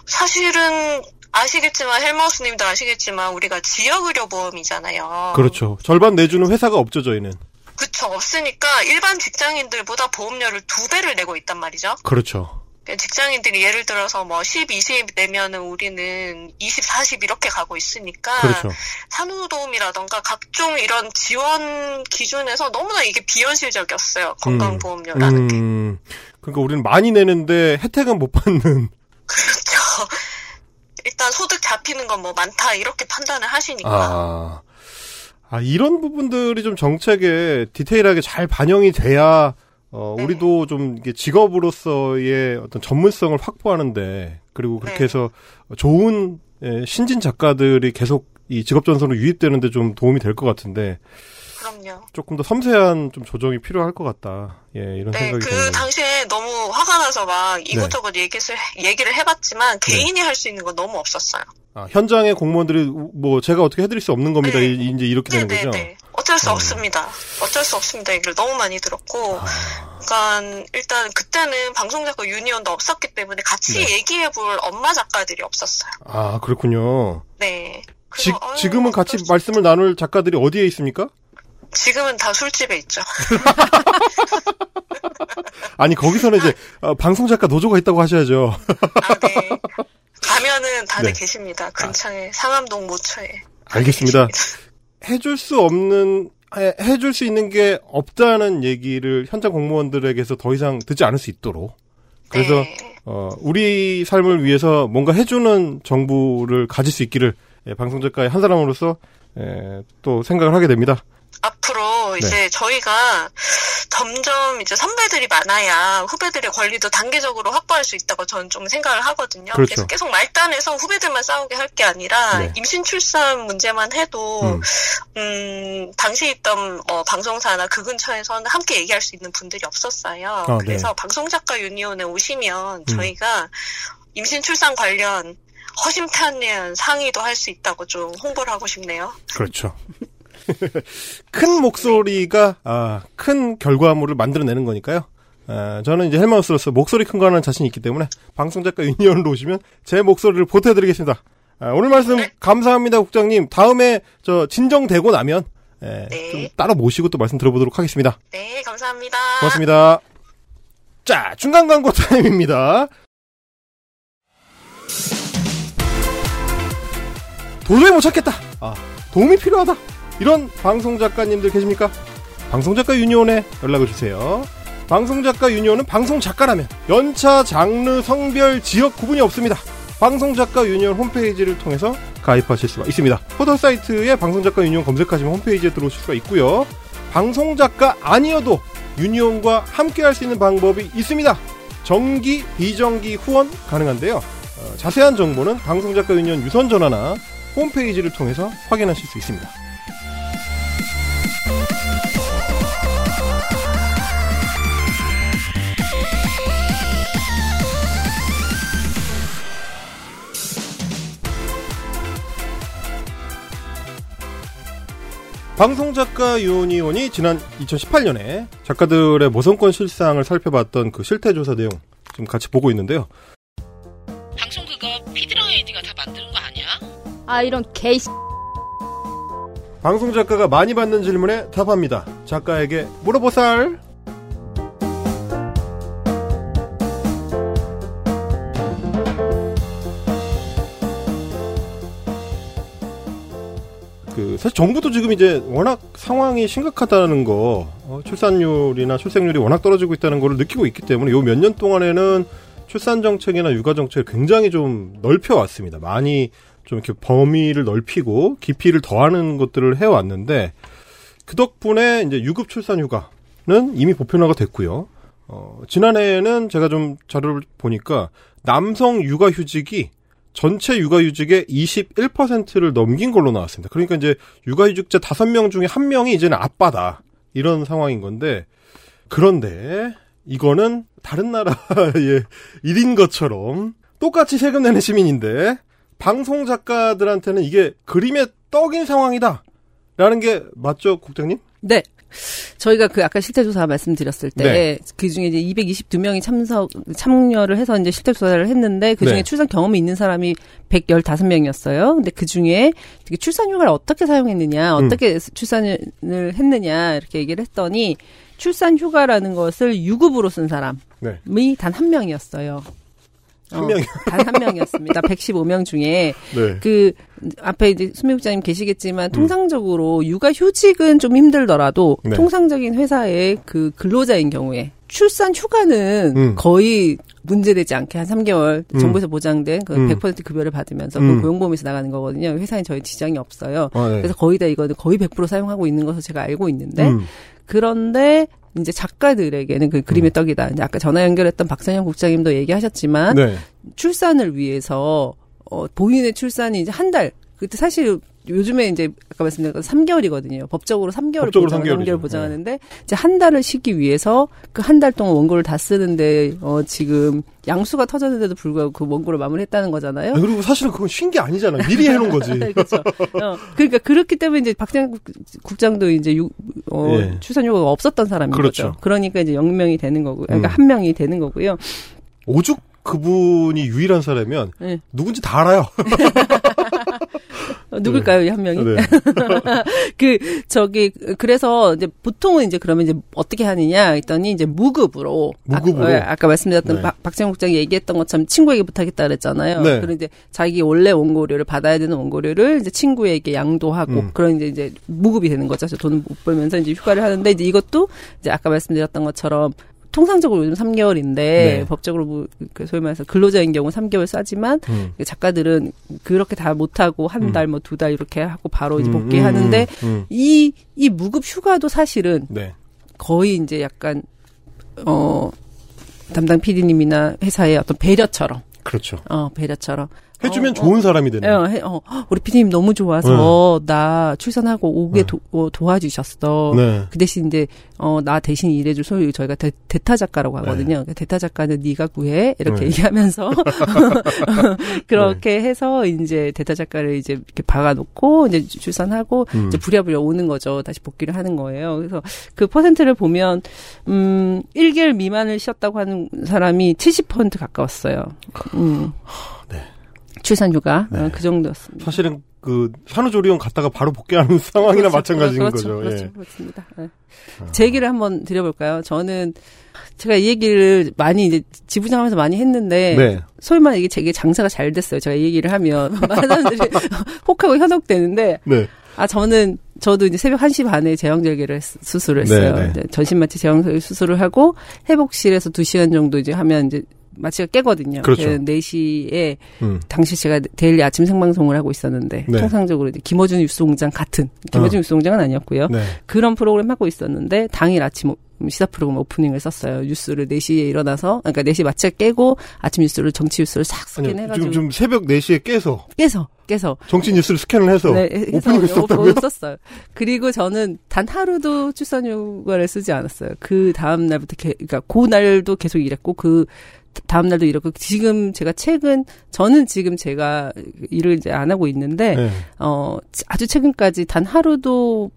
사실은 아시겠지만 헬마우스님도 아시겠지만 우리가 지역 의료 보험이잖아요.
그렇죠. 절반 내주는 회사가 없죠, 저희는.
그쵸 없으니까 일반 직장인들보다 보험료를 두 배를 내고 있단 말이죠.
그렇죠.
직장인들이 예를 들어서 뭐 10, 20 내면은 우리는 20, 40 이렇게 가고 있으니까
그렇죠.
산후도움이라던가 각종 이런 지원 기준에서 너무나 이게 비현실적이었어요. 건강보험료라는 게.
음, 그러니까 우리는 많이 내는데 혜택은 못 받는. [LAUGHS]
그렇죠. 일단 소득 잡히는 건 뭐 많다 이렇게 판단을 하시니까.
아, 아 이런 부분들이 좀 정책에 디테일하게 잘 반영이 돼야 어,
네.
우리도 좀 이게 직업으로서의 어떤 전문성을 확보하는데 그리고 그렇게
네.
해서 좋은 예, 신진 작가들이 계속 이 직업 전선으로 유입되는데 좀 도움이 될 것 같은데
그럼요.
조금 더 섬세한 좀 조정이 필요할 것 같다. 예, 이런
네,
생각이
그
드네요.
당시에 너무 화가 나서 막 이것저것 얘기를, 얘기를 해봤지만
네.
개인이 할수 있는 건 너무 없었어요.
아, 현장의 공무원들이 뭐 제가 어떻게 해드릴 수 없는 겁니다.
네.
이- 이제 이렇게 되는 거죠.
네네네. 어쩔 수
음.
없습니다. 어쩔 수 없습니다. 얘기를 너무 많이 들었고.
아,
그러니까 일단 그때는 방송작가 유니온도 없었기 때문에 같이
네.
얘기해볼 엄마 작가들이 없었어요.
아, 그렇군요.
네.
지, 지금은 같이 말씀을 나눌 작가들이 어디에 있습니까?
지금은 다 술집에 있죠. [LAUGHS]
아니 거기서는 이제 어, 방송 작가 노조가 있다고 하셔야죠.
아, 네. 가면은 다들
네.
계십니다. 근처에 상암동 모처에.
알겠습니다.
계십니다.
해줄 수 없는 해, 해줄 수 있는 게 없다는 얘기를 현장 공무원들에게서 더 이상 듣지 않을 수 있도록. 그래서
네.
어, 우리 삶을 위해서 뭔가 해주는 정부를 가질 수 있기를 예, 방송 작가의 한 사람으로서 예, 또 생각을 하게 됩니다.
앞으로
네.
이제 저희가 점점 이제 선배들이 많아야 후배들의 권리도 단계적으로 확보할 수 있다고 저는 좀 생각을 하거든요.
그렇죠.
래서 계속 말단에서 후배들만 싸우게 할 게 아니라
네.
임신 출산 문제만 해도
음.
음, 당시 있던 뭐 방송사나 그 근처에서는 함께 얘기할 수 있는 분들이 없었어요.
아,
그래서
네.
방송작가 유니온에 오시면
음.
저희가 임신 출산 관련 허심탄회한 상의도 할 수 있다고 좀 홍보를 하고 싶네요.
그렇죠. [LAUGHS] 큰 목소리가 아, 큰 결과물을 만들어내는 거니까요. 아, 저는 이제 헬마우스로서 목소리 큰 거 하는 자신이 있기 때문에 방송작가 유니언으로 오시면 제 목소리를 보태드리겠습니다. 아, 오늘 말씀
네.
감사합니다, 국장님. 다음에 저 진정되고 나면 예,
네.
좀 따로 모시고 또 말씀 들어보도록 하겠습니다.
네, 감사합니다.
고맙습니다. 자, 중간 광고 타임입니다. 도저히 못 찾겠다. 아, 도움이 필요하다. 이런 방송 작가님들 계십니까? 방송 작가 유니온에 연락을 주세요. 방송 작가 유니온은 방송 작가라면 연차, 장르, 성별, 지역 구분이 없습니다. 방송 작가 유니온 홈페이지를 통해서 가입하실 수가 있습니다. 포털 사이트에 방송 작가 유니온 검색하시면 홈페이지에 들어오실 수가 있고요. 방송 작가 아니어도 유니온과 함께 할 수 있는 방법이 있습니다. 정기, 비정기 후원 가능한데요. 어, 자세한 정보는 방송작가 유니온 유선 전화나 홈페이지를 통해서 확인하실 수 있습니다. 방송작가 유니온이 지난 2018년에 작가들의 모성권 실상을 살펴봤던 그 실태조사 내용 지금 같이 보고 있는데요.
방송 그거 피드랑 AD가 다 만드는 거 아니야?
아 이런 개이
방송작가가 많이 받는 질문에 답합니다. 작가에게 물어보살. 사실 정부도 지금 이제 워낙 상황이 심각하다는 거 어, 출산율이나 출생률이 워낙 떨어지고 있다는 걸 느끼고 있기 때문에 요 몇 년 동안에는 출산 정책이나 육아 정책을 굉장히 좀 넓혀 왔습니다. 많이 좀 이렇게 범위를 넓히고 깊이를 더하는 것들을 해 왔는데 그 덕분에 이제 유급 출산 휴가는 이미 보편화가 됐고요. 어, 지난해에는 제가 좀 자료를 보니까 남성 육아 휴직이 전체 육아휴직의 21%를 넘긴 걸로 나왔습니다. 그러니까 이제 육아휴직자 5명 중에 1명이 이제는 아빠다. 이런 상황인 건데, 그런데 이거는 다른 나라의 [LAUGHS] 일인 것처럼 똑같이 세금 내는 시민인데, 방송 작가들한테는 이게 그림의 떡인 상황이다. 라는 게 맞죠, 국장님?
네. 저희가 그 아까 실태조사 말씀드렸을 때
네.
그 중에 이제 222명이 참석 참여를 해서 이제 실태조사를 했는데 그 중에
네.
출산 경험이 있는 사람이 115명이었어요. 근데 그 중에 되게 출산 휴가를 어떻게 사용했느냐,
음.
어떻게 출산을 했느냐 이렇게 얘기를 했더니 출산 휴가라는 것을 유급으로 쓴 사람이
네.
단한 명이었어요.
한 명이.
단한 명이었습니다. [LAUGHS] 115명 중에
네.
그 앞에 이제 수미국장님 계시겠지만
음.
통상적으로 육아 휴직은 좀 힘들더라도
네.
통상적인 회사의 그 근로자인 경우에 출산 휴가는
음.
거의 문제되지 않게 한 3개월
음.
정부에서 보장된 그
음.
100% 급여를 받으면서
음.
그 고용보험에서 나가는 거거든요. 회사에 저희 지장이 없어요.
아, 네.
그래서 거의 다 이거는 거의 100% 사용하고 있는 것을 제가 알고 있는데
음.
그런데 이제 작가들에게는 그 그림의 떡이다. 이제 아까 전화 연결했던 박선영 국장님도 얘기하셨지만
네.
출산을 위해서 어 본인의 출산이 이제 한 달. 그때 사실 요즘에 이제 아까 말씀드린 건 3개월이거든요. 법적으로 3개월
법적으로
보장,
3개월이죠.
3개월 보장하는데 이제 한 달을 쉬기 위해서 그 한 달 동안 원고를 다 쓰는데 어 지금 양수가 터졌는데도 불구하고 그 원고를 마무리했다는 거잖아요.
아, 그리고 사실은 그건 쉰 게 아니잖아요. 미리 해놓은 거지. [LAUGHS]
그렇죠. 어, 그러니까 그렇기 때문에 이제 박장 국- 국장도 이제 유, 어,
예.
출산 휴가가 없었던 사람인
그렇죠.
거죠. 그러니까 이제 0명이 되는 거고, 그러니까
음.
한 명이 되는 거고요.
오죽 그분이 유일한 사람이면
네.
누군지 다 알아요. [LAUGHS]
어, 누굴까요, 이한 명이?
네. [LAUGHS]
그 저기 그래서 이제 보통은 이제 그러면 이제 어떻게 하느냐 했더니 이제 무급으로
무급으로?
아까, 아까 말씀드렸던
네.
박- 박재영 국장이 얘기했던 것처럼 친구에게 부탁했다 그랬잖아요.
네.
그리고 이제 자기 원래 원고료를 받아야 되는 원고료를 이제 친구에게 양도하고
음.
그런 이제 이제 무급이 되는 거죠. 돈을 못 벌면서 이제 휴가를 하는데 이제 이것도 이제 아까 말씀드렸던 것처럼 통상적으로 요즘 3개월인데
네.
법적으로 뭐, 그 소위 말해서 근로자인 경우 3개월 싸지만
음.
작가들은 그렇게 다 못하고 한 달 뭐 두달 이렇게 하고 바로 이제
음,
복귀하는데
음, 음.
이, 이 무급 휴가도 사실은
네.
거의 이제 약간, 어, 담당 PD님이나 회사의 어떤 배려처럼,
그렇죠.
어, 배려처럼.
해주면
어,
좋은 사람이
어,
되는.
어, 해- 어, 우리 PD님 너무 좋아서 나 출산하고 오게
네.
도, 어, 도와주셨어.
네.
그 대신 이제 어 나 대신 일해줄 소위 저희가 대, 타 작가라고 하거든요. 그 대타 작가는 네가 구해 이렇게
네.
얘기하면서 [LAUGHS] [LAUGHS] 그렇게 해서 이제 대타 작가를 이제 이렇게 박아놓고 이제 출산하고
음.
이제 부랴부랴 오는 거죠. 다시 복귀를 하는 거예요. 그래서 그 퍼센트를 보면 음 1개월 미만을 쉬었다고 하는 사람이 70% 가까웠어요. 음.
네.
출산휴가
네.
어, 그 정도였습니다.
사실은 그 산후조리원 갔다가 바로 복귀하는 [LAUGHS] 상황이나
그렇죠.
마찬가지인
그렇죠.
거죠.
그렇죠.
예.
그렇습니다. 네. 제 얘기를 한번 드려볼까요? 저는 제가 이 얘기를 많이 이제 지부장하면서 많이 했는데
네.
소위 말해 이게 제게 장사가 잘 됐어요. 제가 이 얘기를 하면 [LAUGHS] 많은 사람들이 [LAUGHS] 혹하고 현혹되는데
네.
아 저는 저도 이제 새벽 1시 반에 제왕절개를 했- 수술을 했어요.
네, 네.
네, 전신마취 제왕절개 수술을 하고 회복실에서 2시간 정도 이제 하면 이제 마취가 깨거든요.
그렇죠.
4시에
음.
당시 제가 daily 아침 생방송을 하고 있었는데
네.
통상적으로 이제 김어준 뉴스공장 같은 김어준
어.
뉴스공장은 아니었고요.
네.
그런 프로그램 하고 있었는데 당일 아침 오- 시사 프로그램 오프닝을 썼어요. 뉴스를 4시에 일어나서 그러니까 4시 마취가 깨고 아침 뉴스를 정치 뉴스를 싹
아니,
스캔해 가지고
지금 좀 새벽 4시에 깨서
깨서 깨서
정치 뉴스를 스캔을 해서
네,
오프닝을 썼다고요?
썼어요. 그리고 저는 단 하루도 출산휴가를 쓰지 않았어요. 그 다음 날부터 게, 그러니까 그 날도 계속 일했고 그 다음 날도 일했고 지금 제가 최근 저는 지금 제가 일을 이제 안 하고 있는데
네.
어 아주 최근까지 단 하루도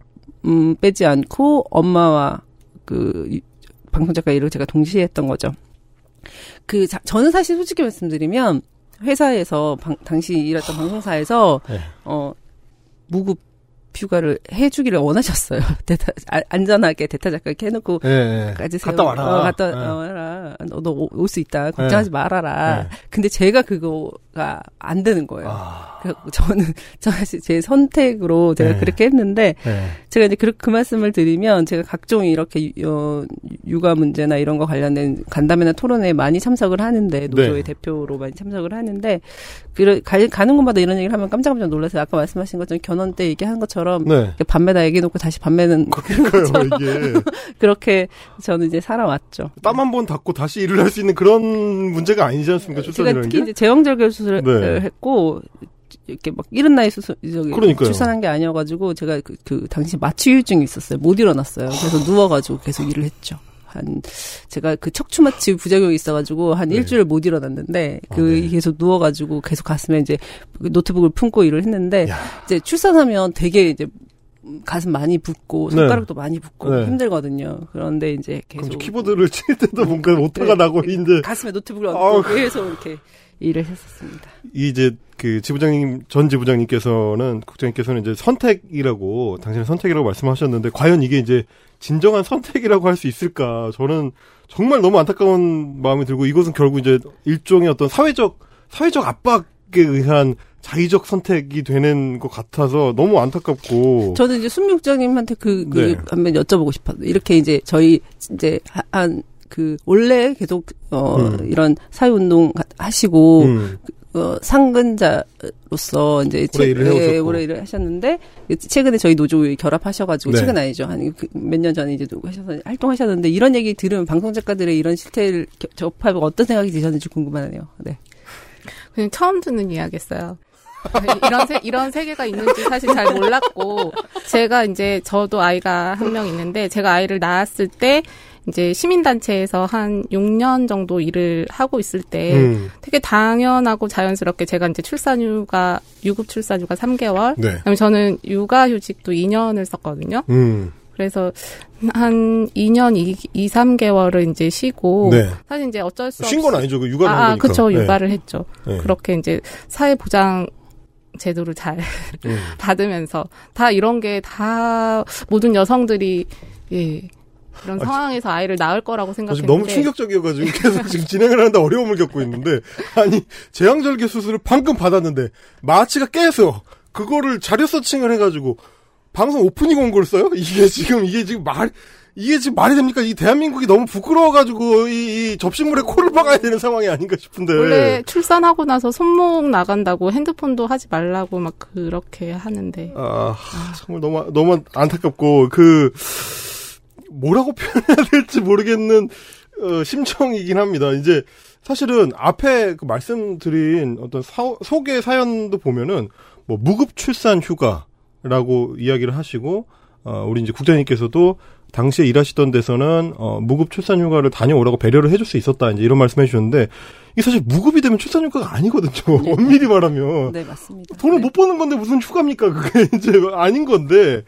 음 빼지 않고 엄마와 그 이- 방송 작가 일을 제가 동시에 했던 거죠. 그 자- 저는 사실 솔직히 말씀드리면 회사에서 방- 당시 일했던 방송사에서
네.
어 무급 휴가를 해주기를 원하셨어요. [LAUGHS] 대타 아- 안전하게 대타 작가 이렇게 해놓고
네, 네.
까지
갔다 와라.
어, 갔다
네.
와라. 너도 올수 있다. 걱정하지 말아라.
네.
근데 제가 그거 가 안 되는 거예요.
아,
그래서 저는 [LAUGHS] 제 선택으로 제가
네.
그렇게 했는데
네.
제가 이제 그, 그 말씀을 드리면 제가 각종 이렇게 유- 어, 육아 문제나 이런 거 관련된 간담회나 토론에 많이 참석을 하는데 노조의
네.
대표로 많이 참석을 하는데 그러, 가, 가는 곳마다 이런 얘기를 하면 깜짝깜짝 놀라서 아까 말씀하신 것처럼 견원 때 얘기한 것처럼
네.
밤에다 얘기해놓고 다시 밤에는
그러니까요. [LAUGHS]
그렇게 저는 이제 살아왔죠.
땀 한 번 닦고 다시 일을 할 수 있는 그런 문제가 아니지 않습니까,
제가 특히
게?
이제 제왕절개 수 술을
네.
했고 이렇게 막 이른 나이 수술 저기
그러니까요.
출산한 게 아니어가지고 제가 그, 그 당시 마취유증이 있었어요. 못 일어났어요. 그래서 누워가지고 계속 일을 했죠. 한 제가 그 척추 마취 부작용이 있어가지고 한
네.
일주일 못 일어났는데
아,
그
네.
계속 누워가지고 계속 가슴에 이제 노트북을 품고 일을 했는데
야.
이제 출산하면 되게 이제 가슴 많이 붓고
네.
손가락도 많이 붓고
네.
힘들거든요. 그런데 이제 계속
키보드를 칠 때도 뭔가 오타가
네.
나고 이제
가슴에 노트북을
아우.
얹고 계속 이렇게 일을 했었습니다.
이제 그 지부장님 전 지부장님께서는 국장님께서는 이제 선택이라고 당신의 선택이라고 말씀하셨는데 과연 이게 이제 진정한 선택이라고 할 수 있을까? 저는 정말 너무 안타까운 마음이 들고 이것은 결국 이제 일종의 어떤 사회적 사회적 압박에 의한 자의적 선택이 되는 것 같아서 너무 안타깝고
저는 이제 순육장님한테 그, 그,
네.
한번 여쭤보고 싶어요. 이렇게 이제 저희, 이제, 한, 그, 원래 계속, 어,
음.
이런 사회 운동 가- 하시고,
음,
어, 상근자로서 이제.
오래 일을 해오셨고.
예, 오래 일을 하셨는데, 최근에 저희 노조 결합하셔가지고,
네.
최근 아니죠. 한 몇 년 전에 이제 또 하셔서 활동하셨는데, 이런 얘기 들으면 방송 작가들의 이런 실태를 겨- 접하고 어떤 생각이 드셨는지 궁금하네요. 네.
그냥 처음 듣는 이야기였어요. [LAUGHS] 이런 세, 이런 세계가 있는지 사실 잘 몰랐고 제가 이제 저도 아이가 한 명 있는데 제가 아이를 낳았을 때 이제 시민단체에서 한 6년 정도 일을 하고 있을 때
음,
되게 당연하고 자연스럽게 제가 이제 출산휴가 유급 출산휴가 3개월
네,
그다음에 저는 육아휴직도 2년을 썼거든요.
음,
그래서 한 2년 2, 2 3개월을 이제 쉬고
네.
사실 이제 어쩔 수 없이
쉰건 아니죠, 그 육아를
아,
한
아,
거니까.
그쵸.
네.
육아를 했죠.
네.
그렇게 이제 사회 보장 제도를 잘
음. [LAUGHS]
받으면서 다 이런 게 다 모든 여성들이 예. 이런
아,
상황에서 아이를 낳을 거라고
아,
생각했는데
너무 충격적이어가지고 계속 지금 진행을 하는데 어려움을 겪고 있는데 아니 제왕절개 수술을 방금 받았는데 마취가 깨서 그거를 자료 서칭을 해가지고 방송 오프닝 원고를 써요? 이게 지금 이게 지금 말 이게 지금 말이 됩니까? 이 대한민국이 너무 부끄러워가지고 이, 이 접신물에 코를 박아야 되는 상황이 아닌가 싶은데
원래 출산하고 나서 손목 나간다고 핸드폰도 하지 말라고 막 그렇게 하는데
아 정말 너무 너무 안타깝고 그 뭐라고 [LAUGHS] 표현해야 될지 모르겠는 어, 심정이긴 합니다. 이제 사실은 앞에 그 말씀드린 어떤 사- 소개 사연도 보면은 뭐 무급 출산 휴가라고 이야기를 하시고 어, 우리 이제 국장님께서도 당시에 일하시던 데서는 어, 무급 출산 휴가를 다녀오라고 배려를 해줄 수 있었다 이제 이런 말씀해 주셨는데 이게 사실 무급이 되면 출산 휴가가 아니거든요. [LAUGHS] 엄밀히 말하면
네, 맞습니다.
돈을
네.
못 버는 건데 무슨 휴가입니까? 그게 [LAUGHS] 이제 아닌 건데.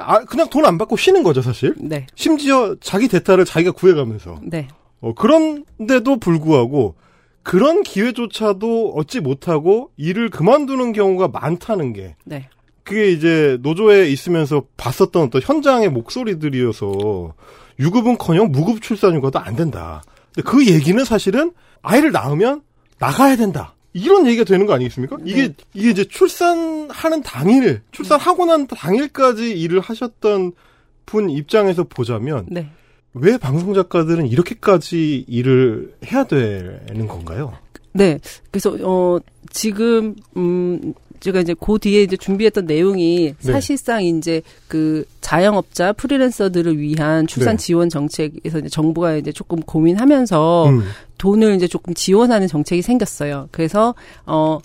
아, 그냥 돈 안 받고 쉬는 거죠, 사실.
네.
심지어 자기 대타를 자기가 구해가면서.
네.
어, 그런데도 불구하고 그런 기회조차도 얻지 못하고 일을 그만두는 경우가 많다는 게
네.
그게 이제 노조에 있으면서 봤었던 어떤 현장의 목소리들이어서 유급은커녕 무급 출산휴가도 안 된다. 근데 그 얘기는 사실은 아이를 낳으면 나가야 된다. 이런 얘기가 되는 거 아니겠습니까? 이게 이게 이제 출산하는 당일, 출산하고 난 당일까지 일을 하셨던 분 입장에서 보자면
네.
왜 방송 작가들은 이렇게까지 일을 해야 되는 건가요?
네. 그래서 어 지금 음 제가 이제 그 뒤에 이제 준비했던 내용이
네.
사실상 이제 그 자영업자 프리랜서들을 위한 출산
네.
지원 정책에서 이제 정부가 이제 조금 고민하면서
음.
돈을 이제 조금 지원하는 정책이 생겼어요. 그래서 어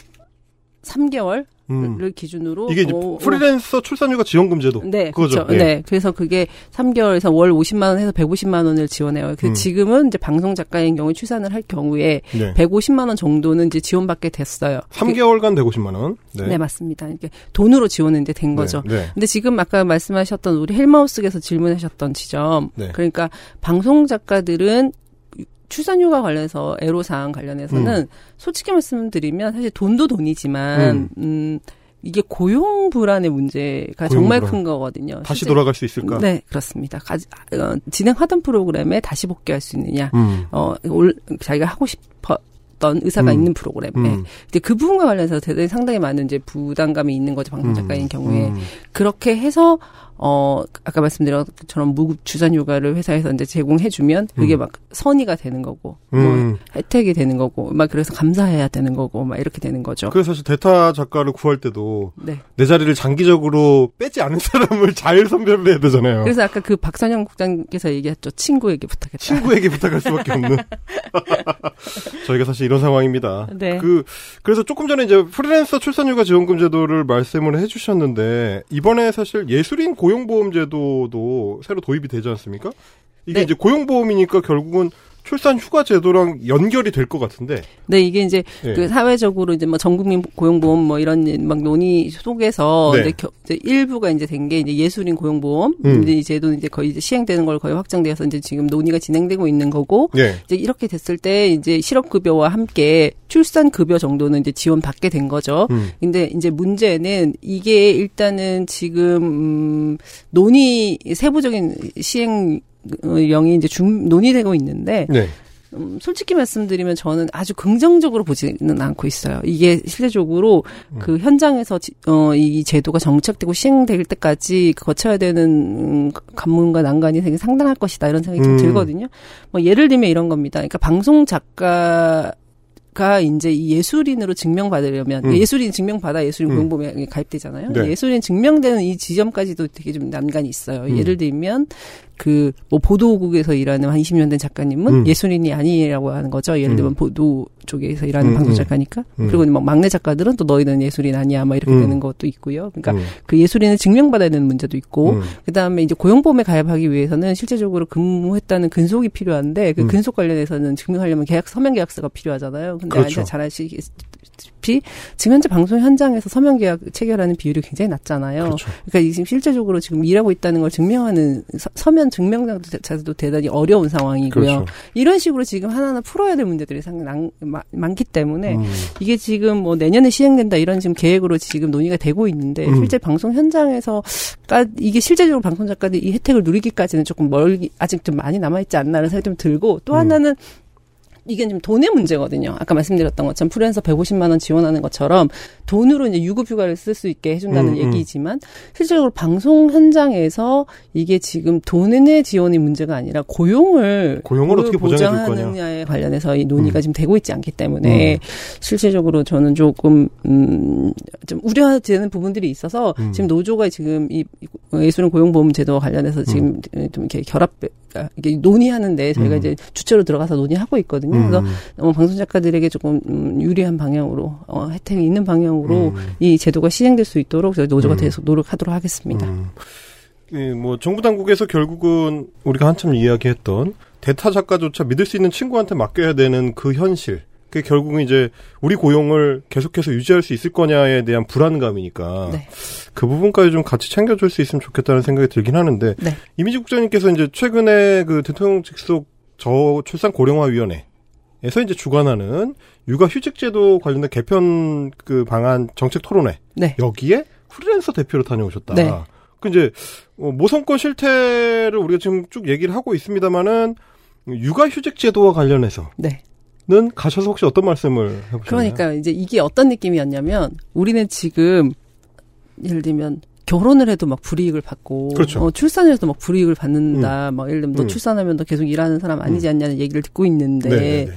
3개월 을
음.
기준으로
이게 이제
어,
프리랜서 출산휴가 지원금 제도.
네,
그거죠.
그렇죠.
예.
네. 그래서 그게 3개월에서 월 50만 원 해서 150만 원을 지원해요. 그
음.
지금은 이제 방송 작가인 경우에 출산을 할 경우에
네.
150만 원 정도는 이제 지원받게 됐어요.
3개월간 150만 원.
네, 맞습니다. 이게 돈으로 지원은 이제 된 거죠.
네. 네.
근데 지금 아까 말씀하셨던 우리 헬마우스에서 질문하셨던 지점,
네.
그러니까 방송 작가들은 출산휴가 관련해서 애로사항 관련해서는 솔직히 말씀드리면 사실 돈도 돈이지만 음, 이게 고용 불안의 문제가
고용
정말
불안.
큰 거거든요.
다시
실제-
돌아갈 수 있을까?
네, 그렇습니다. 가지, 어, 진행하던 프로그램에 다시 복귀할 수 있느냐,
음.
어, 올, 자기가 하고 싶었던 의사가
음.
있는 프로그램에.
음.
근데 그 부분과 관련해서 대단히 상당히 많은 이제 부담감이 있는 거죠, 방송 작가인
음.
경우에.
음.
그렇게 해서, 어, 아까 말씀드린 것처럼 무급 주산 휴가를 회사에서 이제 제공해주면 그게
음.
막 선의가 되는 거고, 뭐
음.
혜택이 되는 거고, 막 그래서 감사해야 되는 거고, 막 이렇게 되는 거죠.
그래서 사실 대타 작가를 구할 때도
네.
내 자리를 장기적으로 빼지 않은 사람을 [LAUGHS] 잘 선별을 해야 되잖아요.
그래서 아까 그 박선영 국장께서 얘기했죠. 친구에게 부탁했다.
친구에게 부탁할 수밖에 없는. [LAUGHS] 저희가 사실 이런 상황입니다.
네.
그 그래서 조금 전에 이제 프리랜서 출산휴가 지원금 제도를 말씀을 해주셨는데 이번에 사실 예술인 고 용보험 제도도 새로 도입이 되지 않습니까? 이게
네.
이제 고용보험이니까 결국은 출산 휴가 제도랑 연결이 될 것 같은데.
네, 이게 이제
예.
그 사회적으로 이제 뭐 전국민 고용보험 뭐 이런 막 논의 속에서
네.
이제, 겨- 이제 일부가 이제 된 게 이제 예술인 고용보험
음.
이제 이 제도는 이제 거의 이제 시행되는 걸 거의 확정되어서 이제 지금 논의가 진행되고 있는 거고
예.
이제 이렇게 됐을 때 이제 실업급여와 함께 출산급여 정도는 이제 지원 받게 된 거죠.
음.
근데 이제 문제는 이게 일단은 지금 음, 논의 세부적인 시행 령이 이제 중 논의되고 있는데
네.
음, 솔직히 말씀드리면 저는 아주 긍정적으로 보지는 않고 있어요. 이게 실제적으로
음.
그 현장에서 지- 어, 이 제도가 정착되고 시행될 때까지 거쳐야 되는 음, 관문과 난관이 되게 상당할 것이다 이런 생각이
음.
좀 들거든요. 뭐 예를 들면 이런 겁니다. 그러니까 방송 작가 가 이제 이 예술인으로 증명받으려면
음.
예술인 증명받아 예술인
음.
고용보험에 가입되잖아요.
네.
예술인 증명되는 이 지점까지도 되게 좀 난관이 있어요.
음.
예를 들면 그 뭐 보도국에서 일하는 한 20년 된 작가님은
음.
예술인이 아니라고 하는 거죠. 예를 들면
음.
보도 쪽에서 일하는
음,
방송
음.
작가니까.
음.
그리고 뭐 막내 작가들은 또 너희는 예술인 아니야, 막 이렇게
음.
되는 것도 있고요. 그러니까
음.
그 예술인을 증명받아야 되는 문제도 있고,
음.
그다음에 이제 고용보험에 가입하기 위해서는 실제적으로 근무했다는 근속이 필요한데 그
음.
근속 관련해서는 증명하려면 계약 서면 계약서가 필요하잖아요. 근데
그렇죠.
잘 아시 다시피 지금 현재 방송 현장에서 서면 계약 체결하는 비율이 굉장히 낮잖아요.
그렇죠.
그러니까 이 지금 실제적으로 지금 일하고 있다는 걸 증명하는 서, 면 증명자도 대단히 어려운 상황이고요.
그렇죠.
이런 식으로 지금 하나하나 풀어야 될 문제들이 상당히 많- 많기 때문에
음.
이게 지금 뭐 내년에 시행된다 이런 지금 계획으로 지금 논의가 되고 있는데
음.
실제 방송 현장에서 까 이게 실제적으로 방송 작가들이 이 혜택을 누리기까지는 조금 멀기 아직 좀 많이 남아 있지 않나라는 생각이 좀 들고 또
음.
하나는 이게 좀 돈의 문제거든요. 아까 말씀드렸던 것처럼 프리랜서 150만 원 지원하는 것처럼 돈으로 이제 유급 휴가를 쓸 수 있게 해준다는
음, 음.
얘기지만 실제적으로 방송 현장에서 이게 지금 돈의 지원이 문제가 아니라 고용을
고용을 어떻게 보장해 줄 거냐.
보장하느냐에 관련해서 이 논의가
음.
지금 되고 있지 않기 때문에 실질적으로 저는 조금 음좀 우려되는 부분들이 있어서
음.
지금 노조가 지금 이 예술인 고용보험 제도 관련해서 지금 좀 이렇게 결합 이게 논의하는데 저희가
음.
이제 주체로 들어가서 논의하고 있거든요. 그래서
음.
어, 방송 작가들에게 조금 음, 유리한 방향으로 어, 혜택이 있는 방향으로
음.
이 제도가 시행될 수 있도록 저희 노조가
음.
계속 노력하도록 하겠습니다.
음. 예, 뭐 정부 당국에서 결국은 우리가 한참 이야기했던 대타 작가조차 믿을 수 있는 친구한테 맡겨야 되는 그 현실. 그게 결국은 이제 우리 고용을 계속해서 유지할 수 있을 거냐에 대한 불안감이니까
네.
그 부분까지 좀 같이 챙겨줄 수 있으면 좋겠다는 생각이 들긴 하는데
네.
이미지 국장님께서 이제 최근에 그 대통령 직속 저출산 고령화 위원회 에서 이제 주관하는 육아 휴직 제도 관련된 개편 그 방안 정책 토론회
네.
여기에 프리랜서 대표로 다녀오셨다.
네.
그 이제 어, 모성권 실태를 우리가 지금 쭉 얘기를 하고 있습니다만은 육아 휴직 제도와 관련해서 는
네.
가셔서 혹시 어떤 말씀을 해보셨나요?
그러니까 이제 이게 어떤 느낌이었냐면 우리는 지금 예를 들면 결혼을 해도 막 불이익을 받고
그렇죠.
어, 출산을 해도 막 불이익을 받는다. 막 예를 들면 너
음.
출산하면 너 계속 일하는 사람 아니지 않냐는 얘기를 듣고 있는데
네, 네.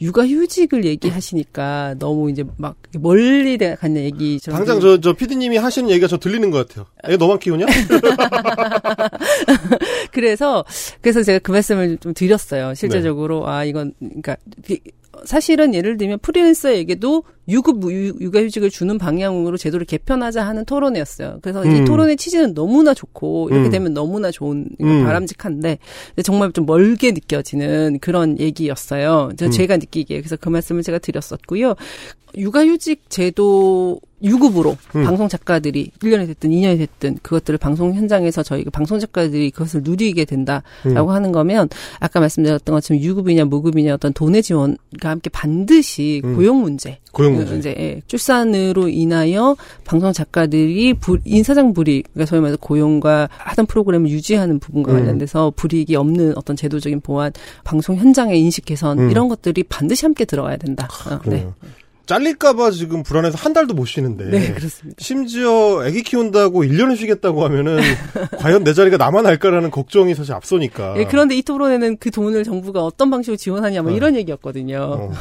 육아휴직을 얘기하시니까 너무 이제 막 멀리 가는 얘기처럼
당장 저, 저 피디님이 하시는 얘기가 저 들리는 것 같아요. 애 너만 키우냐? [LAUGHS]
그래서 그래서 제가 그 말씀을 좀 드렸어요. 실제적으로 아 이건 그러니까 사실은 예를 들면 프리랜서에게도 유급 유- 육아휴직을 주는 방향으로 제도를 개편하자 하는 토론회였어요. 그래서 이
음.
토론의 취지는 너무나 좋고 이렇게
음.
되면 너무나 좋은
음.
바람직한데 정말 좀 멀게 느껴지는 그런 얘기였어요. 저
음.
제가 느끼기에 그래서 그 말씀을 제가 드렸었고요. 육아휴직 제도 유급으로
음.
방송 작가들이 1년이 됐든 2년이 됐든 그것들을 방송 현장에서 저희가 방송 작가들이 그것을 누리게 된다라고
음.
하는 거면 아까 말씀드렸던 것처럼 유급이냐 무급이냐 어떤 돈의 지원과 함께 반드시
음.
고용 문제
고용
그
문제.
이제 예, 출산으로 인하여 방송 작가들이 불- 인사장 불이익, 그러니까 소위 말해서 고용과 하던 프로그램을 유지하는 부분과
음.
관련돼서 불이익이 없는 어떤 제도적인 보완, 방송 현장의 인식 개선
음.
이런 것들이 반드시 함께 들어가야 된다. 어, 네.
잘릴까봐 지금 불안해서 한 달도 못 쉬는데.
네, 그렇습니다.
심지어 아기 키운다고 1년을 쉬겠다고 하면은 [LAUGHS] 과연 내 자리가 남아날까라는 걱정이 사실 앞서니까.
예, 그런데 이 토론에는 그 돈을 정부가 어떤 방식으로 지원하냐 뭐
네.
이런 얘기였거든요.
어.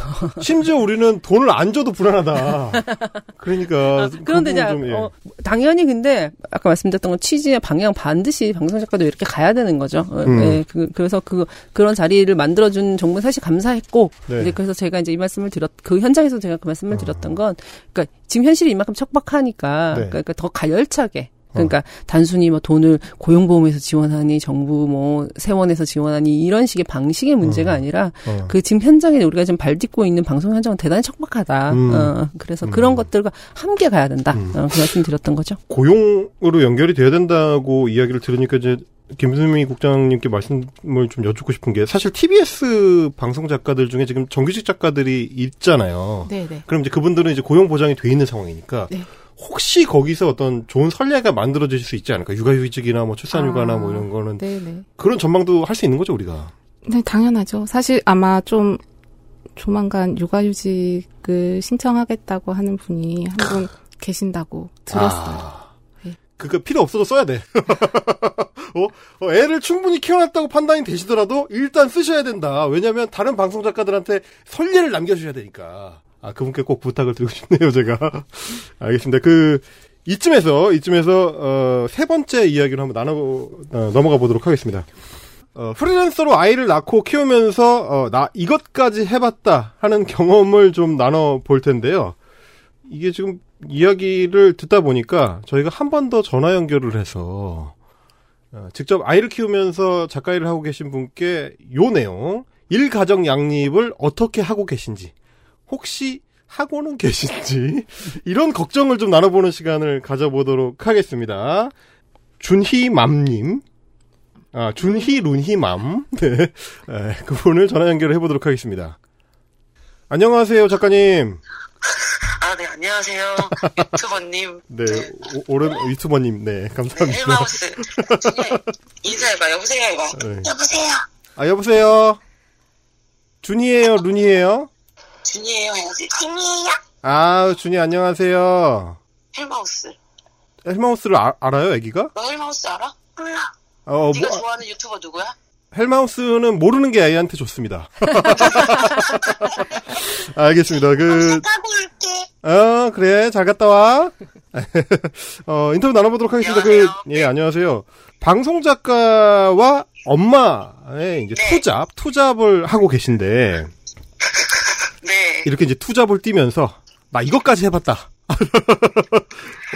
심지어 우리는 돈을 안 줘도 불안하다. [LAUGHS] 그러니까
아, 그런데
그
이제
부분 좀, 예.
어, 당연히 근데 아까 말씀드렸던 건 취지의 방향 반드시 방송 작가도 이렇게 가야 되는 거죠. 어,
음.
예, 그, 그래서 그 그런 자리를 만들어준 정부 는 사실 감사했고
네.
이제 그래서 제가 이제 이 말씀을 드렸 그 현장에서 제가 그 말씀을
어.
드렸던 건 그러니까 지금 현실이 이만큼 척박하니까
네.
그러니까 더 가열차게 그러니까 단순히 뭐 돈을 고용보험에서 지원하니 정부 뭐 세원에서 지원하니 이런 식의 방식의 문제가
어.
아니라
어.
그 지금 현장에 우리가 지금 발 딛고 있는 방송 현장은 대단히 척박하다.
음.
어, 그래서
음.
그런 것들과 함께 가야 된다.
음.
어, 그 말씀 드렸던 거죠.
고용으로 연결이 돼야 된다고 이야기를 들으니까 이제 김수미 국장님께 말씀을 좀 여쭙고 싶은 게 사실 TBS 방송 작가들 중에 지금 정규직 작가들이 있잖아요.
네, 네.
그럼 이제 그분들은 이제 고용 보장이 돼 있는 상황이니까
네.
혹시 거기서 어떤 좋은 선례가 만들어질 수 있지 않을까? 육아휴직이나 뭐 출산휴가나
아,
뭐 이런 거는
네, 네.
그런 전망도 할 수 있는 거죠 우리가.
네, 당연하죠. 사실 아마 좀 조만간 육아휴직을 신청하겠다고 하는 분이 한 분 계신다고 들었어요.
아,
네.
그거 필요 없어도 써야 돼. [LAUGHS] 어? 어, 애를 충분히 키워놨다고 판단이 되시더라도 일단 쓰셔야 된다. 왜냐하면 다른 방송 작가들한테 선례를 남겨주셔야 되니까. 아 그분께 꼭 부탁을 드리고 싶네요 제가. [LAUGHS] 알겠습니다. 그 이쯤에서 이쯤에서 어, 세 번째 이야기를 한번 나눠 어, 넘어가 보도록 하겠습니다. 어, 프리랜서로 아이를 낳고 키우면서 어, 나 이것까지 해봤다 하는 경험을 좀 나눠 볼 텐데요. 이게 지금 이야기를 듣다 보니까 저희가 한 번 더 전화 연결을 해서 어, 직접 아이를 키우면서 작가 일을 하고 계신 분께 요 내용 일 가정 양립을 어떻게 하고 계신지 혹시 하고는 계신지 [LAUGHS] 이런 걱정을 좀 나눠보는 시간을 가져보도록 하겠습니다. 준희맘님 아, 준희 룬희맘. [LAUGHS] 네. 에, 그분을 전화 연결을 해보도록 하겠습니다. 안녕하세요, 작가님. [LAUGHS]
아, 네, 안녕하세요. [LAUGHS] 유튜버님.
네, 오, 오랜 유튜버님. 네, 감사합니다.
헬마우스. 인사해봐, 여보세요, 해봐.
네.
여보세요.
아, 여보세요? 준이에요, 룬이에요?
준이에요, 해야지. 준이에요.
아, 준이 안녕하세요.
헬마우스.
헬마우스를 아- 알아요, 애기가?
너 헬마우스 알아? 몰라.
어,
네가
뭐,
좋아하는 유튜버 누구야?
헬마우스는 모르는 게 애한테 좋습니다. [LAUGHS] 알겠습니다. 그,
올게.
어, 그래. 잘 갔다 와. [LAUGHS] 어, 인터뷰 나눠보도록 하겠습니다. 그,
안녕하세요.
예, 안녕하세요. 방송 작가와 엄마의 이제
네.
투잡, 투잡을 하고 계신데, [LAUGHS]
네.
이렇게 이제 투잡을 뛰면서, 나 이것까지 해봤다.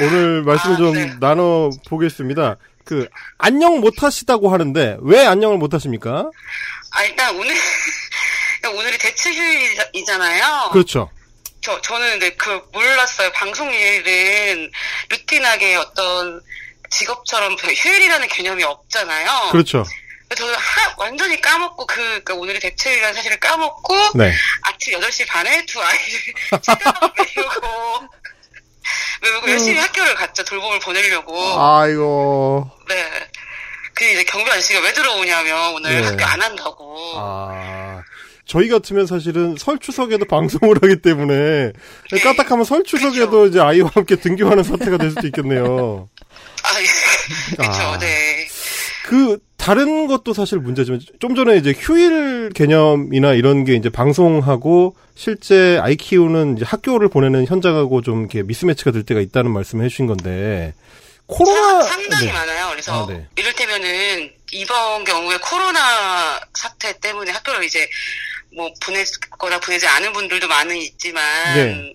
오늘 말씀을
아,
좀
네.
나눠보겠습니다. 그, 안녕 못 하시다고 하는데, 왜 안녕을 못 하십니까?
아, 일단 오늘, [LAUGHS] 오늘이 대체 휴일이잖아요.
그렇죠.
저, 저는 근데 그 몰랐어요. 방송 일은 루틴하게 어떤 직업처럼 그 휴일이라는 개념이 없잖아요.
그렇죠.
저는 하, 완전히 까먹고 그, 그러니까 오늘이 대체휴일이라는 사실을 까먹고
네.
아침 8시 반에 두 아이를 [LAUGHS] 책가방 메우고 [LAUGHS] 메우고 열심히 학교를 갔죠. 돌봄을 보내려고.
아이고.
네. 그 이제 경비 아저씨가 왜 들어오냐면 오늘
네.
학교 안 한다고.
아. 저희 같으면 사실은 설 추석에도 [LAUGHS] 방송을 하기 때문에
네.
까딱하면 설 추석에도
그렇죠.
이제 아이와 함께 등교하는 사태가 될 수도 있겠네요. [LAUGHS]
아,
그렇죠.
아.
네.
그 다른 것도 사실 문제지만 좀 전에 이제 휴일 개념이나 이런 게 이제 방송하고 실제 아이 키우는 이제 학교를 보내는 현장하고 좀 이렇게 미스매치가 될 때가 있다는 말씀을 해주신 건데 코로나
상- 상당히
네.
많아요. 그래서
아, 네.
이를테면은 이번 경우에 코로나 사태 때문에 학교를 이제 뭐 보냈거나 보내지 않은 분들도 많은 있지만
네.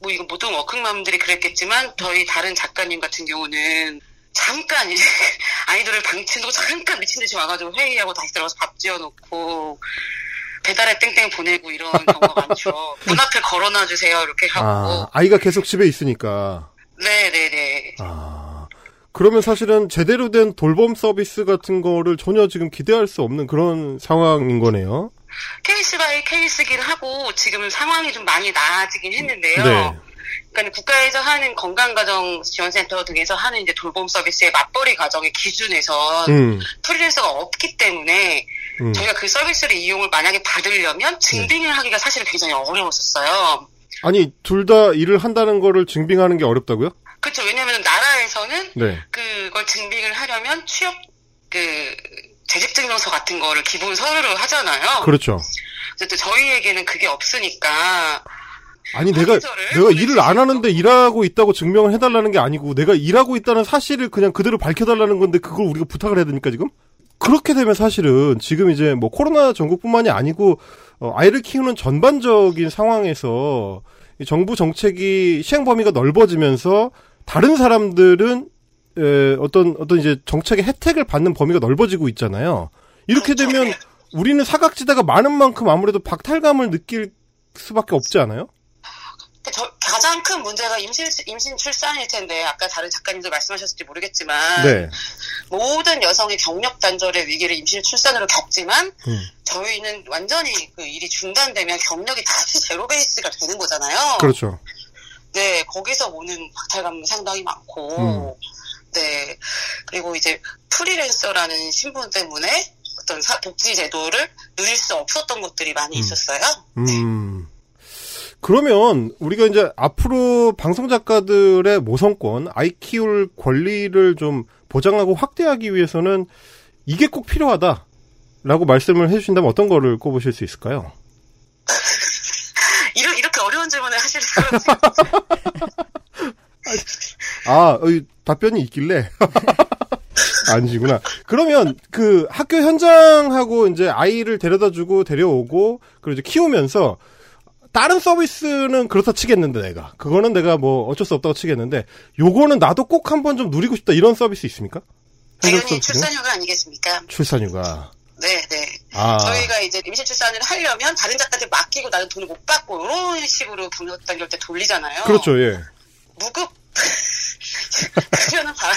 뭐 이거 모든 워킹맘들이 그랬겠지만 저희 다른 작가님 같은 경우는 잠깐 이제 [LAUGHS] 아이들을 방치해놓고 잠깐 미친 듯이 와가지고 회의하고 다시 들어가서 밥 지어놓고 배달에 땡땡 보내고 이런 경우가 많죠. [LAUGHS] 문 앞에 걸어놔 주세요 이렇게 하고
아 아이가 계속 집에 있으니까
네네네
아 그러면 사실은 제대로 된 돌봄 서비스 같은 거를 전혀 지금 기대할 수 없는 그런 상황인 거네요.
case by case긴 하고 지금 상황이 좀 많이 나아지긴 했는데요.
네.
그러니까 국가에서 하는 건강가정 지원센터 등에서 하는 이제 돌봄 서비스의 맞벌이 가정의 기준에선
음,
프리랜서가 없기 때문에
음.
저희가 그 서비스를 이용을 만약에 받으려면 증빙을 하기가 사실은 굉장히 어려웠었어요.
아니 둘 다 일을 한다는 거를 증빙하는 게 어렵다고요?
그렇죠. 왜냐하면 나라에서는
네.
그걸 증빙을 하려면 취업 그 재직증명서 같은 거를 기본 서류로 하잖아요.
그렇죠.
저희에게는 그게 없으니까
아니 내가 내가 일을 수안 하는데 일하고 있다고 증명을 해달라는 게 아니고 내가 일하고 있다는 사실을 그냥 그대로 밝혀달라는 건데 그걸 우리가 부탁을 해야 됩니까 지금? 그렇게 되면 사실은 지금 이제 뭐 코로나 전국뿐만이 아니고 어, 아이를 키우는 전반적인 상황에서 이 정부 정책이 시행 범위가 넓어지면서 다른 사람들은 에, 어떤 어떤 이제 정책의 혜택을 받는 범위가 넓어지고 있잖아요. 이렇게 되면 우리는 사각지대가 많은 만큼 아무래도 박탈감을 느낄 수밖에 없지 않아요?
그 저- 가장 큰 문제가 임신, 임신 출산일 텐데, 아까 다른 작가님들 말씀하셨을지 모르겠지만,
네.
모든 여성의 경력 단절의 위기를 임신 출산으로 겪지만,
음.
저희는 완전히 그 일이 중단되면 경력이 다시 제로 베이스가 되는 거잖아요.
그렇죠.
네, 거기서 오는 박탈감은 상당히 많고,
음.
네. 그리고 이제 프리랜서라는 신분 때문에 어떤 사- 복지 제도를 누릴 수 없었던 것들이 많이
음.
있었어요.
음. 그러면 우리가 이제 앞으로 방송 작가들의 모성권, 아이 키울 권리를 좀 보장하고 확대하기 위해서는 이게 꼭 필요하다라고 말씀을 해주신다면 어떤 거를 꼽으실 수 있을까요? [LAUGHS]
이렇게, 이렇게 어려운 질문을 하실 수가 [LAUGHS]
아, 어, 답변이 있길래. [LAUGHS] 아니시구나. 그러면 그 학교 현장하고 이제 아이를 데려다 주고 데려오고 그리고 이제 키우면서 다른 서비스는 그렇다 치겠는데 내가 그거는 내가 뭐 어쩔 수 없다고 치겠는데 요거는 나도 꼭 한번 좀 누리고 싶다 이런 서비스 있습니까?
당연히? 출산휴가 아니겠습니까?
출산휴가.
네, 네.
아,
저희가 이제 임신 출산을 하려면 다른 작가들 맡기고 나는 돈을 못 받고 이런 식으로 경력 단결 때 돌리잖아요.
그렇죠, 예.
무급 급여는 바라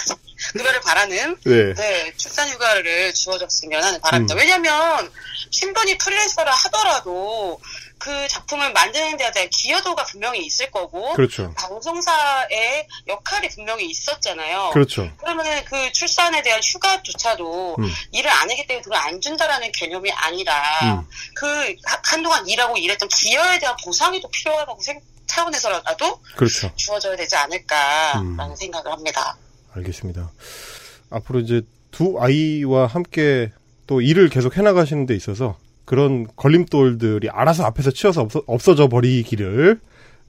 급여를 바라는
네.
네 출산휴가를 주어졌으면 하는 바랍니다.
음.
왜냐하면 신분이 프리랜서라 하더라도 그 작품을 만드는 데 대한 기여도가 분명히 있을 거고
그렇죠.
방송사의 역할이 분명히 있었잖아요.
그렇죠.
그러면은 그 출산에 대한 휴가조차도
음.
일을 안 했기 때문에 돈을 안 준다라는 개념이 아니라
음.
그 하- 한동안 일하고 일했던 기여에 대한 보상이 또 필요하다고 생, 차원에서라도
그렇죠.
주어져야 되지 않을까라는
음.
생각을 합니다.
알겠습니다. 앞으로 이제 두 아이와 함께 또 일을 계속 해나가시는 데 있어서 그런 걸림돌들이 알아서 앞에서 치워서 없어, 없어 져 버리기를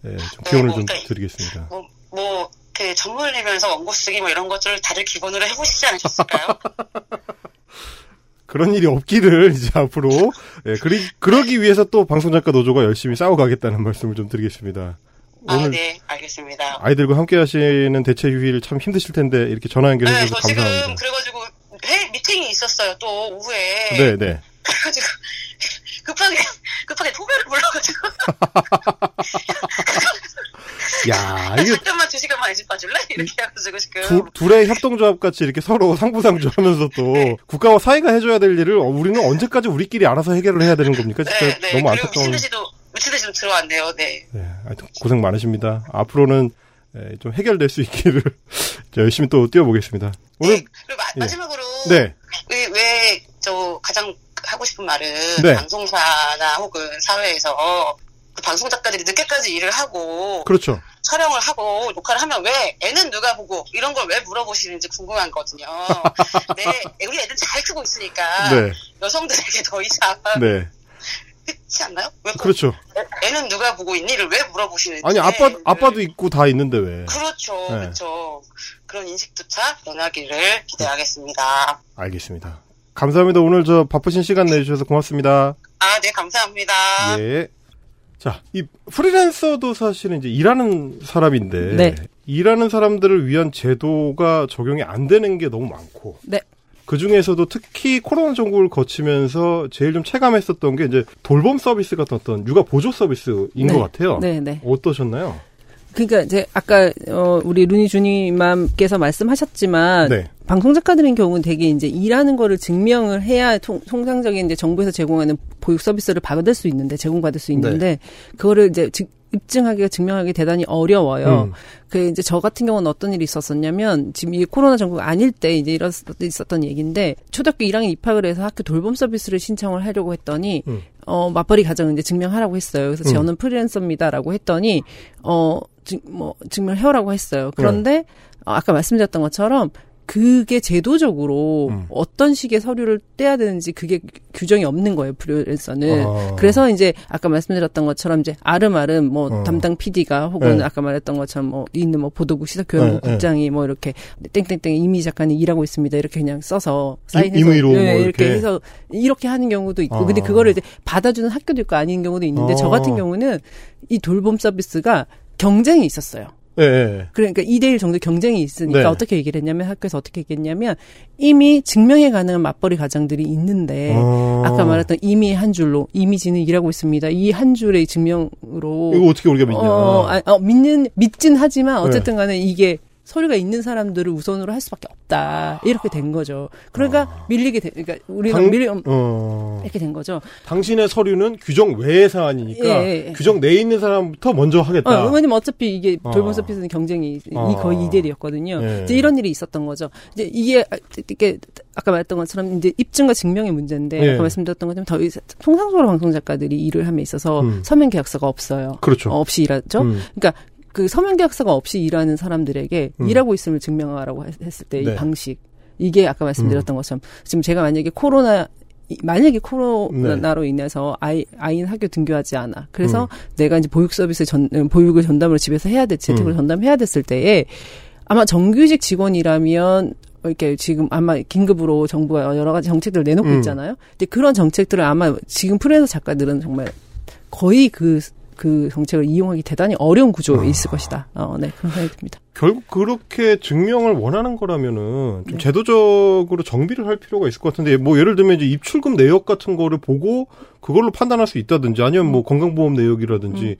예, 좀 기원을
뭐,
좀
그러니까
드리겠습니다.
뭐, 뭐, 그, 전문 내면서 원고 쓰기 뭐 이런 것들을 다들 기본으로 해보시지 않으셨을까요? [LAUGHS]
그런 일이 없기를 이제 앞으로 예, 그리, 그러기 위해서 또 방송작가 노조가 열심히 싸워가겠다는 말씀을 좀 드리겠습니다.
아,
오늘
네, 알겠습니다.
아이들과 함께 하시는 대체 휴일 참 힘드실 텐데 이렇게 전화 연결해
네,
주셔서
저 지금
감사합니다.
그래가지고 회 미팅이 있었어요. 또 오후에.
네, 네.
그래가지고 급하게 [LAUGHS] 급하게 후배를 불러가지고 [LAUGHS]
야, 이게
잠깐만 두 시간만 이집 봐줄래? 이렇게 해가지고 지금
두, 둘의 협동조합 같이 이렇게 서로 상부상조하면서 또
네.
국가와 사이가 해줘야 될 일을 어, 우리는 언제까지 우리끼리 알아서 해결을 해야 되는 겁니까? 진짜
네, 네.
너무 안타까운.
미친 듯이도 미친 듯이 좀 들어왔네요. 네.
네, 하여튼 고생 많으십니다. 앞으로는 예, 좀 해결될 수 있기를 [LAUGHS] 열심히 또 뛰어보겠습니다. 오늘
네. 그리고 마,
예.
마지막으로
네,
왜저 가장 하고 싶은 말은
네.
방송사나 혹은 사회에서
그 방송 작가들이 늦게까지 일을 하고
그렇죠.
촬영을 하고 녹화를 하면 왜 애는 누가 보고 이런 걸 왜 물어보시는지 궁금한 거거든요. [LAUGHS] 네, 우리 애들 잘 크고 있으니까
네.
여성들에게 더 이상
네.
그렇지 않나요? 왜꼭
그렇죠.
애- 애는 누가 보고 있니를 왜 물어보시는지
아니 아빠 아빠도 있고 다 있는데 왜?
그렇죠,
네.
그렇죠. 그런 인식조차 변하기를 기대하겠습니다.
알겠습니다. 감사합니다. 오늘 저 바쁘신 시간 내주셔서 고맙습니다.
아, 네, 감사합니다.
예. 자, 이 프리랜서도 사실은 이제 일하는 사람인데
네.
일하는 사람들을 위한 제도가 적용이 안 되는 게 너무 많고
네.
그 중에서도 특히 코로나 정국을 거치면서 제일 좀 체감했었던 게 이제 돌봄 서비스 같은 어떤 육아 보조 서비스인
네.
것 같아요.
네, 네.
어떠셨나요?
그러니까 이제 아까 어 우리 루니 주님맘께서 말씀하셨지만
네.
방송 작가들인 경우는 되게 이제 일하는 거를 증명을 해야 통, 통상적인 이제 정부에서 제공하는 보육 서비스를 받을 수 있는데 제공받을 수 있는데 그거를 이제 즉 입증하기가 증명하기 대단히 어려워요.
음.
그 이제 저 같은 경우는 어떤 일이 있었었냐면 지금 이 코로나 전국 아닐 때 이제 이런 있었던 얘기인데 초등학교 1학년 입학을 해서 학교 돌봄 서비스를 신청을 하려고 했더니
음.
어 맞벌이 가정을 이제 증명하라고 했어요. 그래서
음.
저는 프리랜서입니다라고 했더니 어 증, 뭐 증명해오라고 했어요. 그런데 어, 아까 말씀드렸던 것처럼 그게 제도적으로
음.
어떤 식의 서류를 떼야 되는지 그게 규정이 없는 거예요, 프리랜서는.
아.
그래서 이제 아까 말씀드렸던 것처럼 이제 아름아름 뭐
어.
담당 PD가 혹은
네.
아까 말했던 것처럼 뭐 있는 뭐 보도국 시사교육국
네, 네.
국장이 뭐 이렇게 땡땡땡 이미 작가님 일하고 있습니다 이렇게 그냥 써서 사인해서
임의로 뭐
네,
이렇게.
해서 이렇게 하는 경우도 있고
아.
근데 그거를 이제 받아주는 학교도 있고 아닌 경우도 있는데
아.
저 같은 경우는 이 돌봄 서비스가 경쟁이 있었어요.
예, 예.
그러니까 2대1 정도 경쟁이 있으니까
네.
어떻게 얘기를 했냐면 학교에서 어떻게 얘기했냐면 이미 증명해 가능한 맞벌이 가정들이 있는데
아.
아까 말했던 이미 한 줄로 이미 지는 일하고 있습니다. 이 한 줄의 증명으로
이거 어떻게 우리가 믿냐?
어, 아, 어, 믿는 믿진 하지만
네.
어쨌든 간에 이게 서류가 있는 사람들을 우선으로 할 수밖에 없다. 이렇게 된 거죠. 그러니까 밀리게 되, 그러니까 우리가
아. 당-
밀리
어.
이렇게 된 거죠.
당신의 서류는 규정 외의 사안이니까
예, 예.
규정 내에 있는 사람부터 먼저 하겠다.
어, 왜냐면 어차피 이게
아.
돌봄 서비스는 경쟁이 이
아.
거의 이대리였거든요.
예.
이제 이런 일이 있었던 거죠. 이제 이게 아, 이게 아까 말했던 것처럼 이제 입증과 증명의 문제인데
예.
아까 말씀드렸던 것처럼 더 이상 통상적으로 방송 작가들이 일을 함에 있어서
음.
서면 계약서가 없어요.
그렇죠.
어, 없이 일하죠.
음.
그러니까 그 서면 계약서가 없이 일하는 사람들에게
음.
일하고 있음을 증명하라고 했- 했을 때이
네.
방식 이게 아까 말씀드렸던 것처럼 지금 제가 만약에 코로나 이- 만약에 코로나로
네.
인해서 아이 아이는 학교 등교하지 않아. 그래서
음.
내가 이제 보육 서비스 전 음, 보육을 전담으로 집에서 해야 돼 재택으로
음.
전담해야 됐을 때에 아마 정규직 직원이라면 이렇게 지금 아마 긴급으로 정부가 여러 가지 정책들을 내놓고
음.
있잖아요. 근데 그런 정책들을 아마 지금 프리랜서 작가들은 정말 거의 그, 그 정책을 이용하기 대단히 어려운 구조에 있을 것이다. 어, 네, 그런 생각이 듭니다.
결국 그렇게 증명을 원하는 거라면은 좀
네.
제도적으로 정비를 할 필요가 있을 것 같은데 뭐 예를 들면 이제 입출금 내역 같은 거를 보고 그걸로 판단할 수 있다든지 아니면
음.
뭐 건강보험 내역이라든지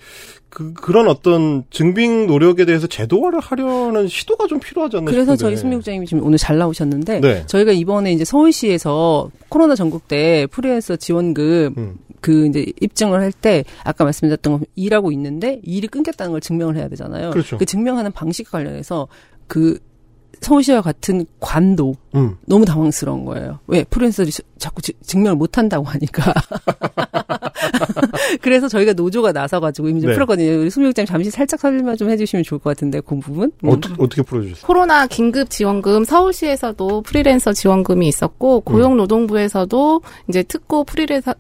그 그런 어떤 증빙 노력에 대해서 제도화를 하려는 시도가 좀 필요하지 않나
그래서
싶은데.
저희 승리국장님이 지금 오늘 잘 나오셨는데
네.
저희가 이번에 이제 서울시에서 코로나 전국 때 프리랜서 지원금
음.
그 이제 입증을 할 때 아까 말씀드렸던 거 일하고 있는데 일이 끊겼다는 걸 증명을 해야 되잖아요.
그렇죠.
그 증명하는 방식 관련해서 그 서울시와 같은 관도
음.
너무 당황스러운 거예요. 왜 프리랜서들이 저- 자꾸 지- 증명을 못 한다고 하니까. [LAUGHS] 그래서 저희가 노조가 나서가지고 이미 좀
네.
풀었거든요. 우리 수미국장 잠시 살짝 설명 좀 해주시면 좋을 것 같은데 그 부분. 음.
어떻게 어떻게 풀어주셨어요?
코로나 긴급 지원금 서울시에서도 프리랜서 지원금이 있었고 고용노동부에서도 이제 특고 프리랜서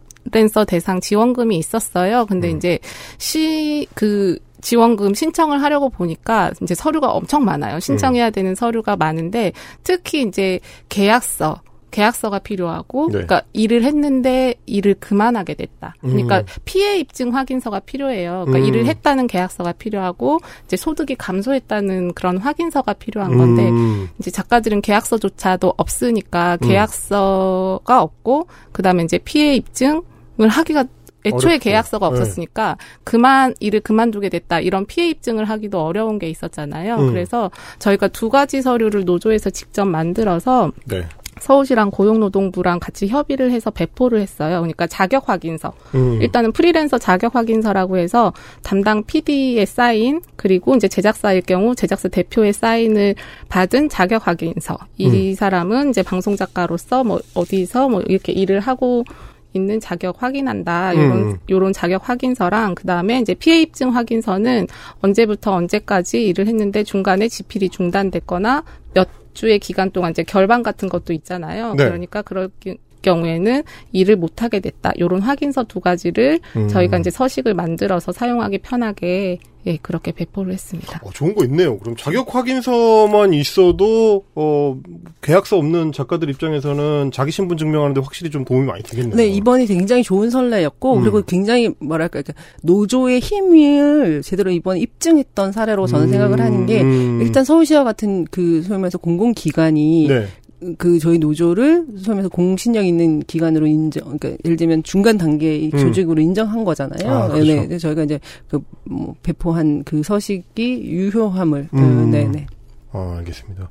대상 지원금이 있었어요. 근데
음.
이제 시 그 지원금 신청을 하려고 보니까 이제 서류가 엄청 많아요. 신청해야 되는 서류가 많은데 특히 이제 계약서 계약서가 필요하고
네.
그러니까 일을 했는데 일을 그만하게 됐다. 그러니까
음.
피해 입증 확인서가 필요해요. 그러니까
음.
일을 했다는 계약서가 필요하고 이제 소득이 감소했다는 그런 확인서가 필요한 건데
음.
이제 작가들은 계약서조차도 없으니까
음.
계약서가 없고 그다음에 이제 피해 입증을 하기가 애초에
어렵죠.
계약서가
네.
없었으니까 그만 일을 그만두게 됐다 이런 피해 입증을 하기도 어려운 게 있었잖아요.
음.
그래서 저희가 두 가지 서류를 노조에서 직접 만들어서
네.
서울시랑 고용노동부랑 같이 협의를 해서 배포를 했어요. 그러니까 자격 확인서.
음.
일단은 프리랜서 자격 확인서라고 해서 담당 PD의 사인 그리고 이제 제작사일 경우 제작사 대표의 사인을 받은 자격 확인서. 이
음.
사람은 이제 방송 작가로서 뭐 어디서 뭐 이렇게 일을 하고 있는 자격 확인한다. 요런
음.
요런 자격 확인서랑 그다음에 이제 피해 입증 확인서는 언제부터 언제까지 일을 했는데 중간에 지필이 중단됐거나 몇 주의 기간 동안 이제 결방 같은 것도 있잖아요.
네.
그러니까 그럴 기- 경우에는 일을 못 하게 됐다. 요런 확인서 두 가지를
음.
저희가 이제 서식을 만들어서 사용하기 편하게 예, 그렇게 배포를 했습니다.
어, 좋은 거 있네요. 그럼 자격 확인서만 있어도 어 계약서 없는 작가들 입장에서는 자기 신분 증명하는데 확실히 좀 도움이 많이 되겠네요.
네, 이번이 굉장히 좋은 선례였고,
음.
그리고 굉장히, 뭐랄까, 이렇게 노조의 힘을 제대로 이번에 입증했던 사례로 저는
음,
생각을 하는 게,
음.
일단 서울시와 같은 그, 소위 말해서 공공기관이,
네.
그 저희 노조를 소위 말해서 공신력 있는 기관으로 인정, 그러니까 예를 들면 중간 단계의
음.
조직으로 인정한 거잖아요.
아, 그렇죠.
네, 그래서 저희가 이제 그, 뭐, 배포한 그 서식이 유효함을,
음.
네, 네.
아, 알겠습니다.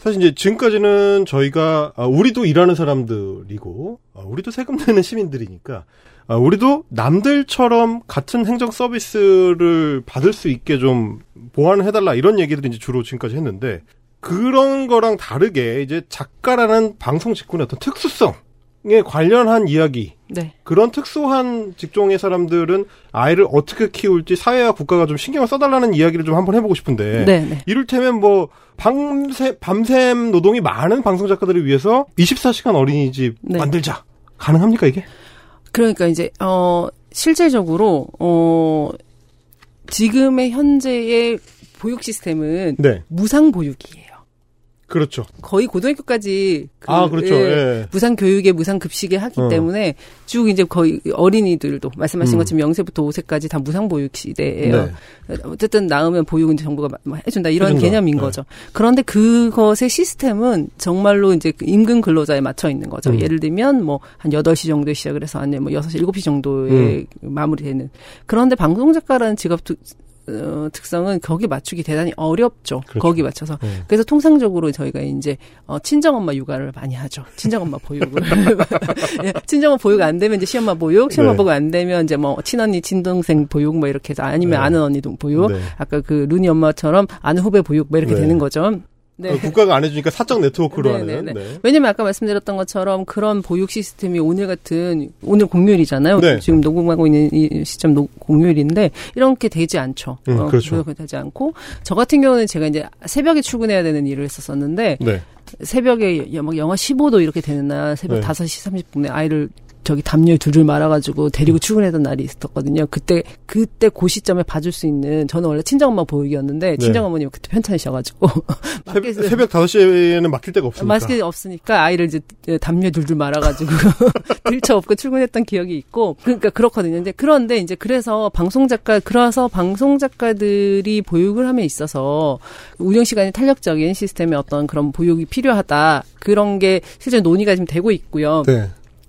사실 이제 지금까지는 저희가 아, 우리도 일하는 사람들이고 아, 우리도 세금 내는 시민들이니까 아, 우리도 남들처럼 같은 행정 서비스를 받을 수 있게 좀 보완을 해달라 이런 얘기들을 이제 주로 지금까지 했는데 그런 거랑 다르게 이제 작가라는 방송 직군의 어떤 특수성에 관련한 이야기
네.
그런 특수한 직종의 사람들은 아이를 어떻게 키울지 사회와 국가가 좀 신경을 써달라는 이야기를 좀 한번 해보고 싶은데
네, 네.
이를테면 뭐 밤새 밤샘 노동이 많은 방송 작가들을 위해서 24시간 어린이집
네.
만들자 가능합니까 이게?
그러니까 이제 어 실질적으로 어 지금의 현재의 보육 시스템은
네,
무상 보육이에요.
그렇죠.
거의 고등학교까지 그,
아 그렇죠.
예,
예.
무상 교육에 무상 급식에 하기
어.
때문에 쭉 이제 거의 어린이들도 말씀하신
음.
것처럼 0세부터 5세까지 다 무상 보육 시대예요.
네.
어쨌든 낳으면 보육은 정부가 해준다 이런
해준다.
개념인
네.
거죠. 그런데 그것의 시스템은 정말로 이제 그 임금 근로자에 맞춰 있는 거죠.
음.
예를 들면 뭐 한 8시 정도에 시작을 해서 아니면 뭐 6시, 7시 정도에
음.
마무리되는. 그런데 방송 작가라는 직업 특, 어, 특성은 거기 맞추기 대단히 어렵죠.
그렇죠.
거기 맞춰서.
음.
그래서 통상적으로 저희가 이제 어, 친정엄마 육아를 많이 하죠. 친정엄마 보육을. [LAUGHS] 예, 친정엄마 보육 안 되면 이제 시엄마 보육, 시엄마
네.
보육 안 되면 이제 뭐 친언니, 친동생 보육 뭐 이렇게 해서 아니면
네.
아는 언니 동 보육.
네.
아까 그 루니 엄마처럼 아는 후배 보육 뭐 이렇게
네.
되는 거죠. 네.
어, 국가가 안 해주니까 사적 네트워크로
네,
하는.
네,
네.
왜냐면 아까 말씀드렸던 것처럼 그런 보육 시스템이 오늘 같은 오늘 공휴일이잖아요.
네.
지금 녹음하고 있는 이 시점 녹- 공휴일인데 이렇게 되지 않죠.
음, 그렇죠.
그렇게 되지 않고 저 같은 경우는 제가 이제 새벽에 출근해야 되는 일을 했었었는데
네.
새벽에 막 영하 15도 이렇게 되는 날 새벽
네.
5시 30분에 아이를 저기 담요에 둘둘 말아가지고 데리고 출근했던 날이 있었거든요. 그때 그때 그 시점에 봐줄 수 있는 저는 원래 친정엄마 보육이었는데
네.
친정어머니가 그때 편찮으셔가지고
새벽, [LAUGHS] 새벽 5시에는 맡길 데가 없으니까.
마스크 없으니까 아이를 이제 담요에 둘둘 말아가지고 [LAUGHS] 들쳐 업고 출근했던 기억이 있고 그러니까 그렇거든요. 이제 그런데 이제 그래서 방송 작가 그래서 방송 작가들이 보육을 함에 있어서 운영 시간이 탄력적인 시스템의 어떤 그런 보육이 필요하다 그런 게 실제 논의가 지금 되고 있고요.
네.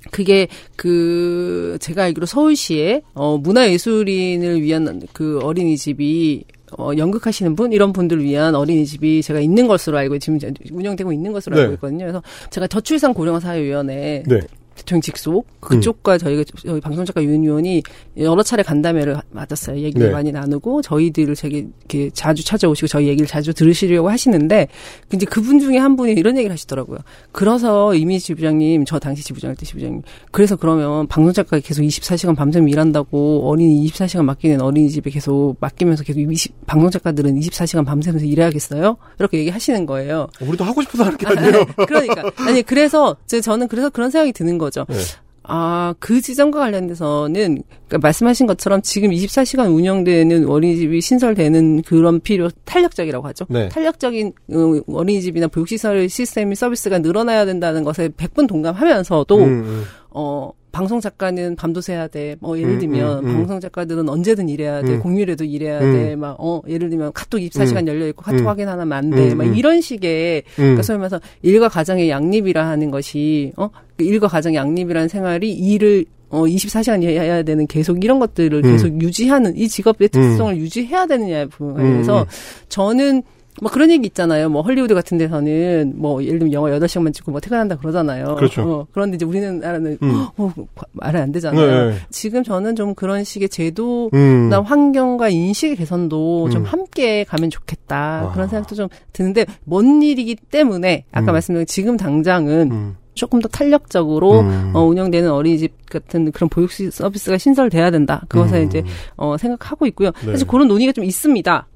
그게 그 제가 알기로 서울시에 어 문화예술인을 위한 그 어린이집이 어 연극하시는 분 이런 분들을 위한 어린이집이 제가 있는 것으로 알고 지금 운영되고 있는 것으로
네.
알고 있거든요. 그래서 제가 저출산 고령화 사회위원회
네.
대통령 직속 그쪽과 저희가 저희 방송작가 유니온이 여러 차례 간담회를 맞았어요. 얘기를
네.
많이 나누고 저희들을 되게 이렇게 자주 찾아오시고 저희 얘기를 자주 들으시려고 하시는데 이제 그분 중에 한 분이 이런 얘기를 하시더라고요. 그래서 이미 지부장님 저 당시 지부장일 때 지부장님 그래서 그러면 방송작가 계속 24시간 밤샘 일한다고 어린이 24시간 맡기는 어린이집에 계속 맡기면서 계속 20, 방송작가들은 24시간 밤새면서 일해야겠어요? 이렇게 얘기하시는 거예요.
우리도 하고 싶어서 하는 게 아니에요. [LAUGHS]
그러니까 아니 그래서 제 저는 그래서 그런 생각이 드는 거죠.
네.
아, 그 지점과 관련돼서는 그러니까 말씀하신 것처럼 지금 24시간 운영되는 어린이집이 신설되는 그런 필요 탄력적이라고 하죠.
네.
탄력적인 어, 어린이집이나 보육시설 시스템이 서비스가 늘어나야 된다는 것에 100분 동감하면서도
음, 음.
어 방송 작가는 밤도 새야 돼. 뭐 예를
음,
들면
음, 음.
방송 작가들은 언제든 일해야 돼.
음.
공휴일에도 일해야
음.
돼. 막 어 예를 들면 카톡 24시간
음.
열려 있고 카톡
음.
확인하면 안 돼.
음,
막
음.
이런 식의
음.
그러니까 소위 말해서 일과 가정의 양립이라 하는 것이 어 일과 가정의 양립이라는 생활이 일을 어 24시간 해야 되는 계속 이런 것들을
음.
계속 유지하는 이 직업의 특성을 유지해야 되느냐에 부분에서
음.
저는 뭐 그런 얘기 있잖아요. 뭐 헐리우드 같은 데서는 뭐 예를 들면 영화 8시간만 찍고 뭐 퇴근한다 그러잖아요.
그렇죠.
어, 그런데 이제 우리나라는
음.
어, 말이 안 되잖아요.
네.
지금 저는 좀 그런 식의 제도
음.
나 환경과 인식의 개선도 좀
음.
함께 가면 좋겠다.
아.
그런 생각도 좀 드는데 먼 일이기 때문에 아까
음.
말씀드린 지금 당장은
음.
조금 더 탄력적으로
음.
어, 운영되는 어린이집 같은 그런 보육 시- 서비스가 신설돼야 된다. 그것을
음.
이제 어, 생각하고 있고요.
네.
사실 그런 논의가 좀 있습니다.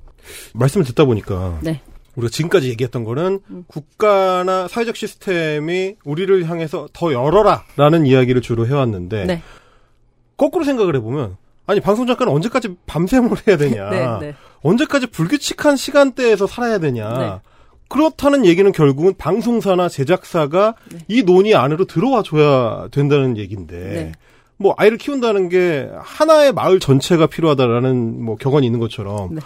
말씀을 듣다 보니까
네.
우리가 지금까지 얘기했던 거는
음.
국가나 사회적 시스템이 우리를 향해서 더 열어라라는 이야기를 주로 해왔는데
네.
거꾸로 생각을 해보면 아니 방송 작가는 언제까지 밤샘을 해야 되냐 [LAUGHS]
네, 네.
언제까지 불규칙한 시간대에서 살아야 되냐
네.
그렇다는 얘기는 결국은 방송사나 제작사가
네.
이 논의 안으로 들어와 줘야 된다는 얘기인데
네.
뭐 아이를 키운다는 게 하나의 마을 전체가 필요하다라는 뭐 격언이 있는 것처럼
네.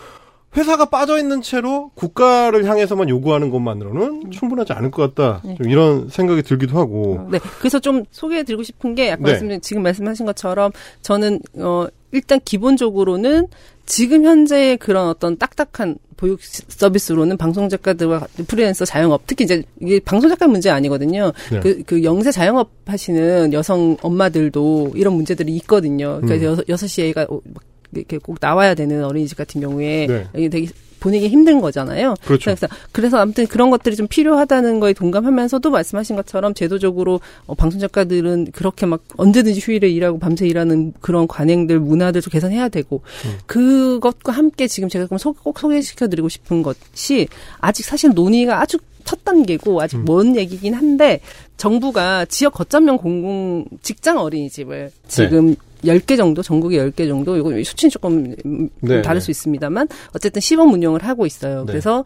회사가 빠져 있는 채로 국가를 향해서만 요구하는 것만으로는 충분하지 않을 것 같다.
네.
좀 이런 생각이 들기도 하고.
네. 그래서 좀 소개해 드리고 싶은 게 아까
네.
말씀 지금 말씀하신 것처럼 저는 어 일단 기본적으로는 지금 현재의 그런 어떤 딱딱한 보육 시- 서비스로는 방송 작가들과 프리랜서 자영업 특히 이제 이게 방송 작가 문제 아니거든요.
네.
그, 그 영세 자영업 하시는 여성 엄마들도 이런 문제들이 있거든요. 그러니까
음.
여섯 여섯 시 애가 막 이렇게 꼭 나와야 되는 어린이집 같은 경우에
네.
이게 되게 보내기 힘든 거잖아요.
그렇죠.
그래서 그래서 아무튼 그런 것들이 좀 필요하다는 거에 동감하면서도 말씀하신 것처럼 제도적으로 어, 방송 작가들은 그렇게 막 언제든지 휴일에 일하고 밤새 일하는 그런 관행들 문화들 좀 개선해야 되고
음.
그것과 함께 지금 제가 그럼 소- 꼭 소개시켜드리고 싶은 것이 아직 사실 논의가 아주 첫 단계고 아직
음.
먼 얘기긴 한데 정부가 지역 거점형 공공 직장 어린이집을
네.
지금 10개 정도, 전국에 10개 정도, 이거 수치는 조금 음,
네,
다를
네.
수 있습니다만, 어쨌든 시범 운영을 하고 있어요.
네.
그래서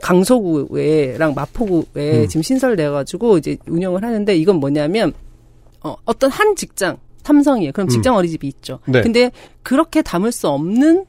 강서구에랑 마포구에
음.
지금 신설돼가지고 이제 운영을 하는데 이건 뭐냐면, 어, 어떤 한 직장, 삼성이에요. 그럼 직장 어린이집이 있죠.
음. 네.
근데 그렇게 담을 수 없는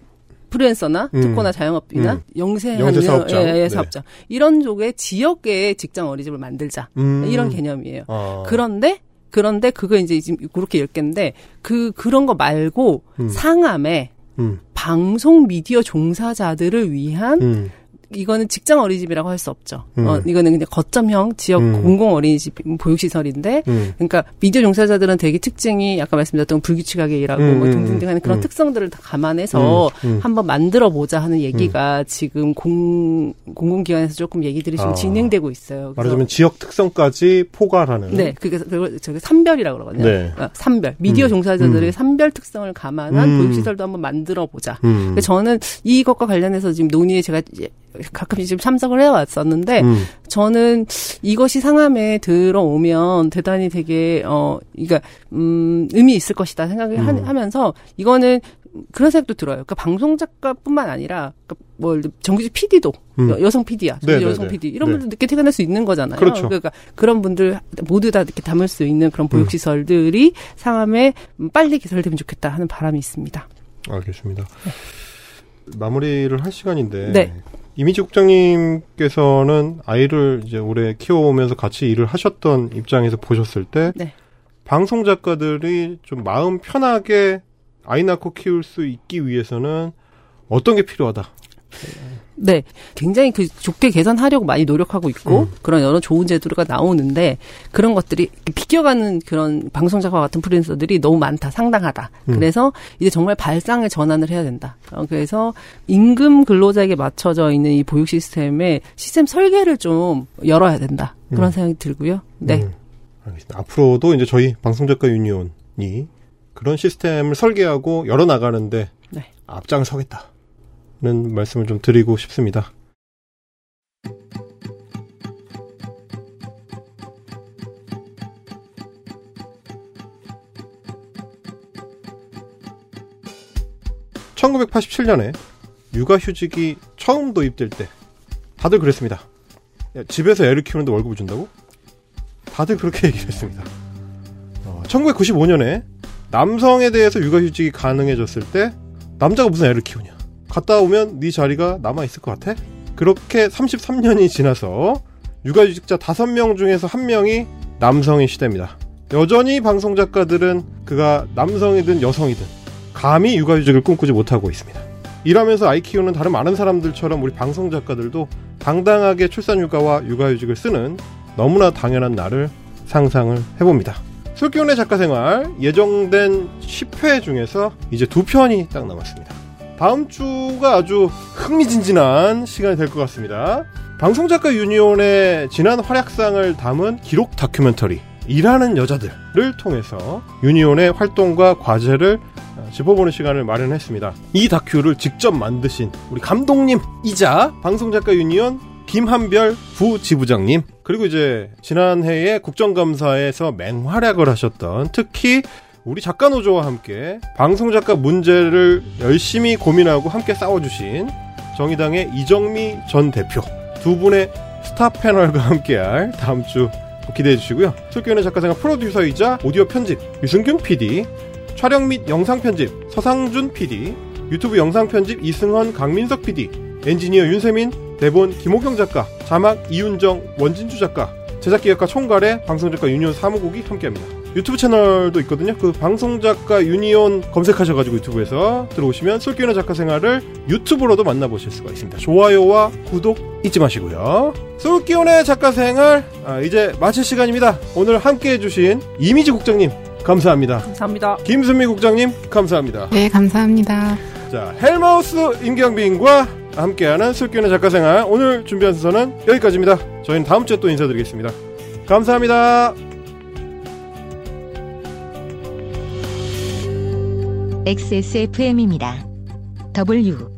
프리랜서나
음.
특고나 자영업이나
음.
영세하는
영세 사업장.
예, 예,
네.
사업장. 이런 쪽에 지역의 직장 어린이집을 만들자.
음.
이런 개념이에요.
아.
그런데 그런데 그거 이제 지금 그렇게 열 개인데 그 그런 거 말고
음.
상암에
음.
방송 미디어 종사자들을 위한
음.
이거는 직장 어린이집이라고 할 수 없죠.
음.
어, 이거는 그냥 거점형 지역
음.
공공 어린이집 보육시설인데
음.
그러니까 미디어 종사자들은 되게 특징이 아까 말씀드렸던 불규칙하게 일하고
음,
뭐
음,
등등등 하는 그런
음.
특성들을 다 감안해서
음, 음.
한번 만들어 보자 하는 얘기가 지금 공 공공기관에서 조금 얘기들이 지금
아.
진행되고 있어요.
말하자면 지역 특성까지 포괄하는.
네, 그게 그걸 저기 산별이라고 그러거든요.
네.
어, 산별 미디어
음,
종사자들의
음.
산별 특성을 감안한
음.
보육시설도 한번 만들어 보자.
음.
저는 이것과 관련해서 지금 논의에 제가 가끔 지금 참석을 해왔었는데
음.
저는 이것이 상암에 들어오면 대단히 되게 어 그러니까 음 의미 있을 것이다 생각을 하-
음.
하 면서 이거는 그런 생각도 들어요. 그러니까 방송 작가뿐만 아니라 그러니까 뭐 정규직 PD도
음.
여, 성 PD야,
네, 네,
여성
네.
PD 이런
네.
분들 늦게 퇴근할 수 있는 거잖아요.
그렇죠.
러니까 그런 분들 모두 다 이렇게 담을 수 있는 그런
음.
보육시설들이 상암에 음, 빨리 개설되면 좋겠다 하는 바람이 있습니다.
알겠습니다. 마무리를 할 시간인데.
네.
이미지 국장님께서는 아이를 이제 오래 키워오면서 같이 일을 하셨던 입장에서 보셨을 때
네.
방송 작가들이 좀 마음 편하게 아이 낳고 키울 수 있기 위해서는 어떤 게 필요하다.
네, 굉장히 그 좋게 개선하려고 많이 노력하고 있고
음.
그런 여러 좋은 제도가 나오는데 그런 것들이 비껴가는 그런 방송작과 같은 프리랜서들이 너무 많다, 상당하다.
음.
그래서 이제 정말 발상의 전환을 해야 된다. 어, 그래서 임금 근로자에게 맞춰져 있는 이 보육 시스템의 시스템 설계를 좀 열어야 된다. 그런
음.
생각이 들고요. 네,
음, 알겠습니다. 앞으로도 이제 저희 방송 작가 유니온이 그런 시스템을 설계하고 열어 나가는데
네.
앞장서겠다 는 말씀을 좀 드리고 싶습니다. (1987년에) 육아휴직이 처음 도입될 때 다들 그랬습니다. 야, 집에서 애를 키우는데 월급을 준다고? 다들 그렇게 [LAUGHS] 얘기를 했습니다. 어, 1995년에 남성에 대해서 육아휴직이 가능해졌을 때 남자가 무슨 애를 키우냐? 갔다 오면 네 자리가 남아 있을 것 같아? 그렇게 33년이 지나서 육아휴직자 5명 중에서 1명이 남성의 시대입니다. 여전히 방송 작가들은 그가 남성이든 여성이든 감히 육아휴직을 꿈꾸지 못하고 있습니다. 일하면서 아이 키우는 다른 많은 사람들처럼 우리 방송 작가들도 당당하게 출산 휴가와 육아휴직을 쓰는 너무나 당연한 날을 상상을 해봅니다. 술기운의 작가 생활 예정된 10회 중에서 이제 두 편이 딱 남았습니다. 다음 주가 아주 흥미진진한 시간이 될 것 같습니다. 방송작가 유니온의 지난 활약상을 담은 기록 다큐멘터리 일하는 여자들을 통해서 유니온의 활동과 과제를 어, 짚어보는 시간을 마련했습니다. 이 다큐를 직접 만드신 우리 감독님이자 방송작가 유니온 김한별 부지부장님 그리고 이제 지난해에 국정감사에서 맹활약을 하셨던 특히 우리 작가 노조와 함께 방송 작가 문제를 열심히 고민하고 함께 싸워주신 정의당의 이정미 전 대표 두 분의 스타 패널과 함께할 다음 주 기대해 주시고요. 술기운의 작가생활 프로듀서이자 오디오 편집 유승균 PD, 촬영 및 영상 편집 서상준 PD, 유튜브 영상 편집 이승헌 강민석 PD, 엔지니어 윤세민, 대본 김호경 작가, 자막 이윤정 원진주 작가, 제작 기획과 총괄의 방송 작가 유니온 사무국이 함께합니다. 유튜브 채널도 있거든요. 그 방송작가 유니온 검색하셔가지고 유튜브에서 들어오시면 솔기운의 작가 생활을 유튜브로도 만나보실 수가 있습니다. 좋아요와 구독 잊지 마시고요. 솔기운의 작가 생활 아, 이제 마칠 시간입니다. 오늘 함께해 주신 이미지 국장님 감사합니다.
감사합니다.
김순미 국장님 감사합니다.
네, 감사합니다.
자 헬마우스 임경빈과 함께하는 술기운의 작가 생활 오늘 준비한 순서는 여기까지입니다. 저희는 다음 주에 또 인사드리겠습니다. 감사합니다.
XSFM입니다. W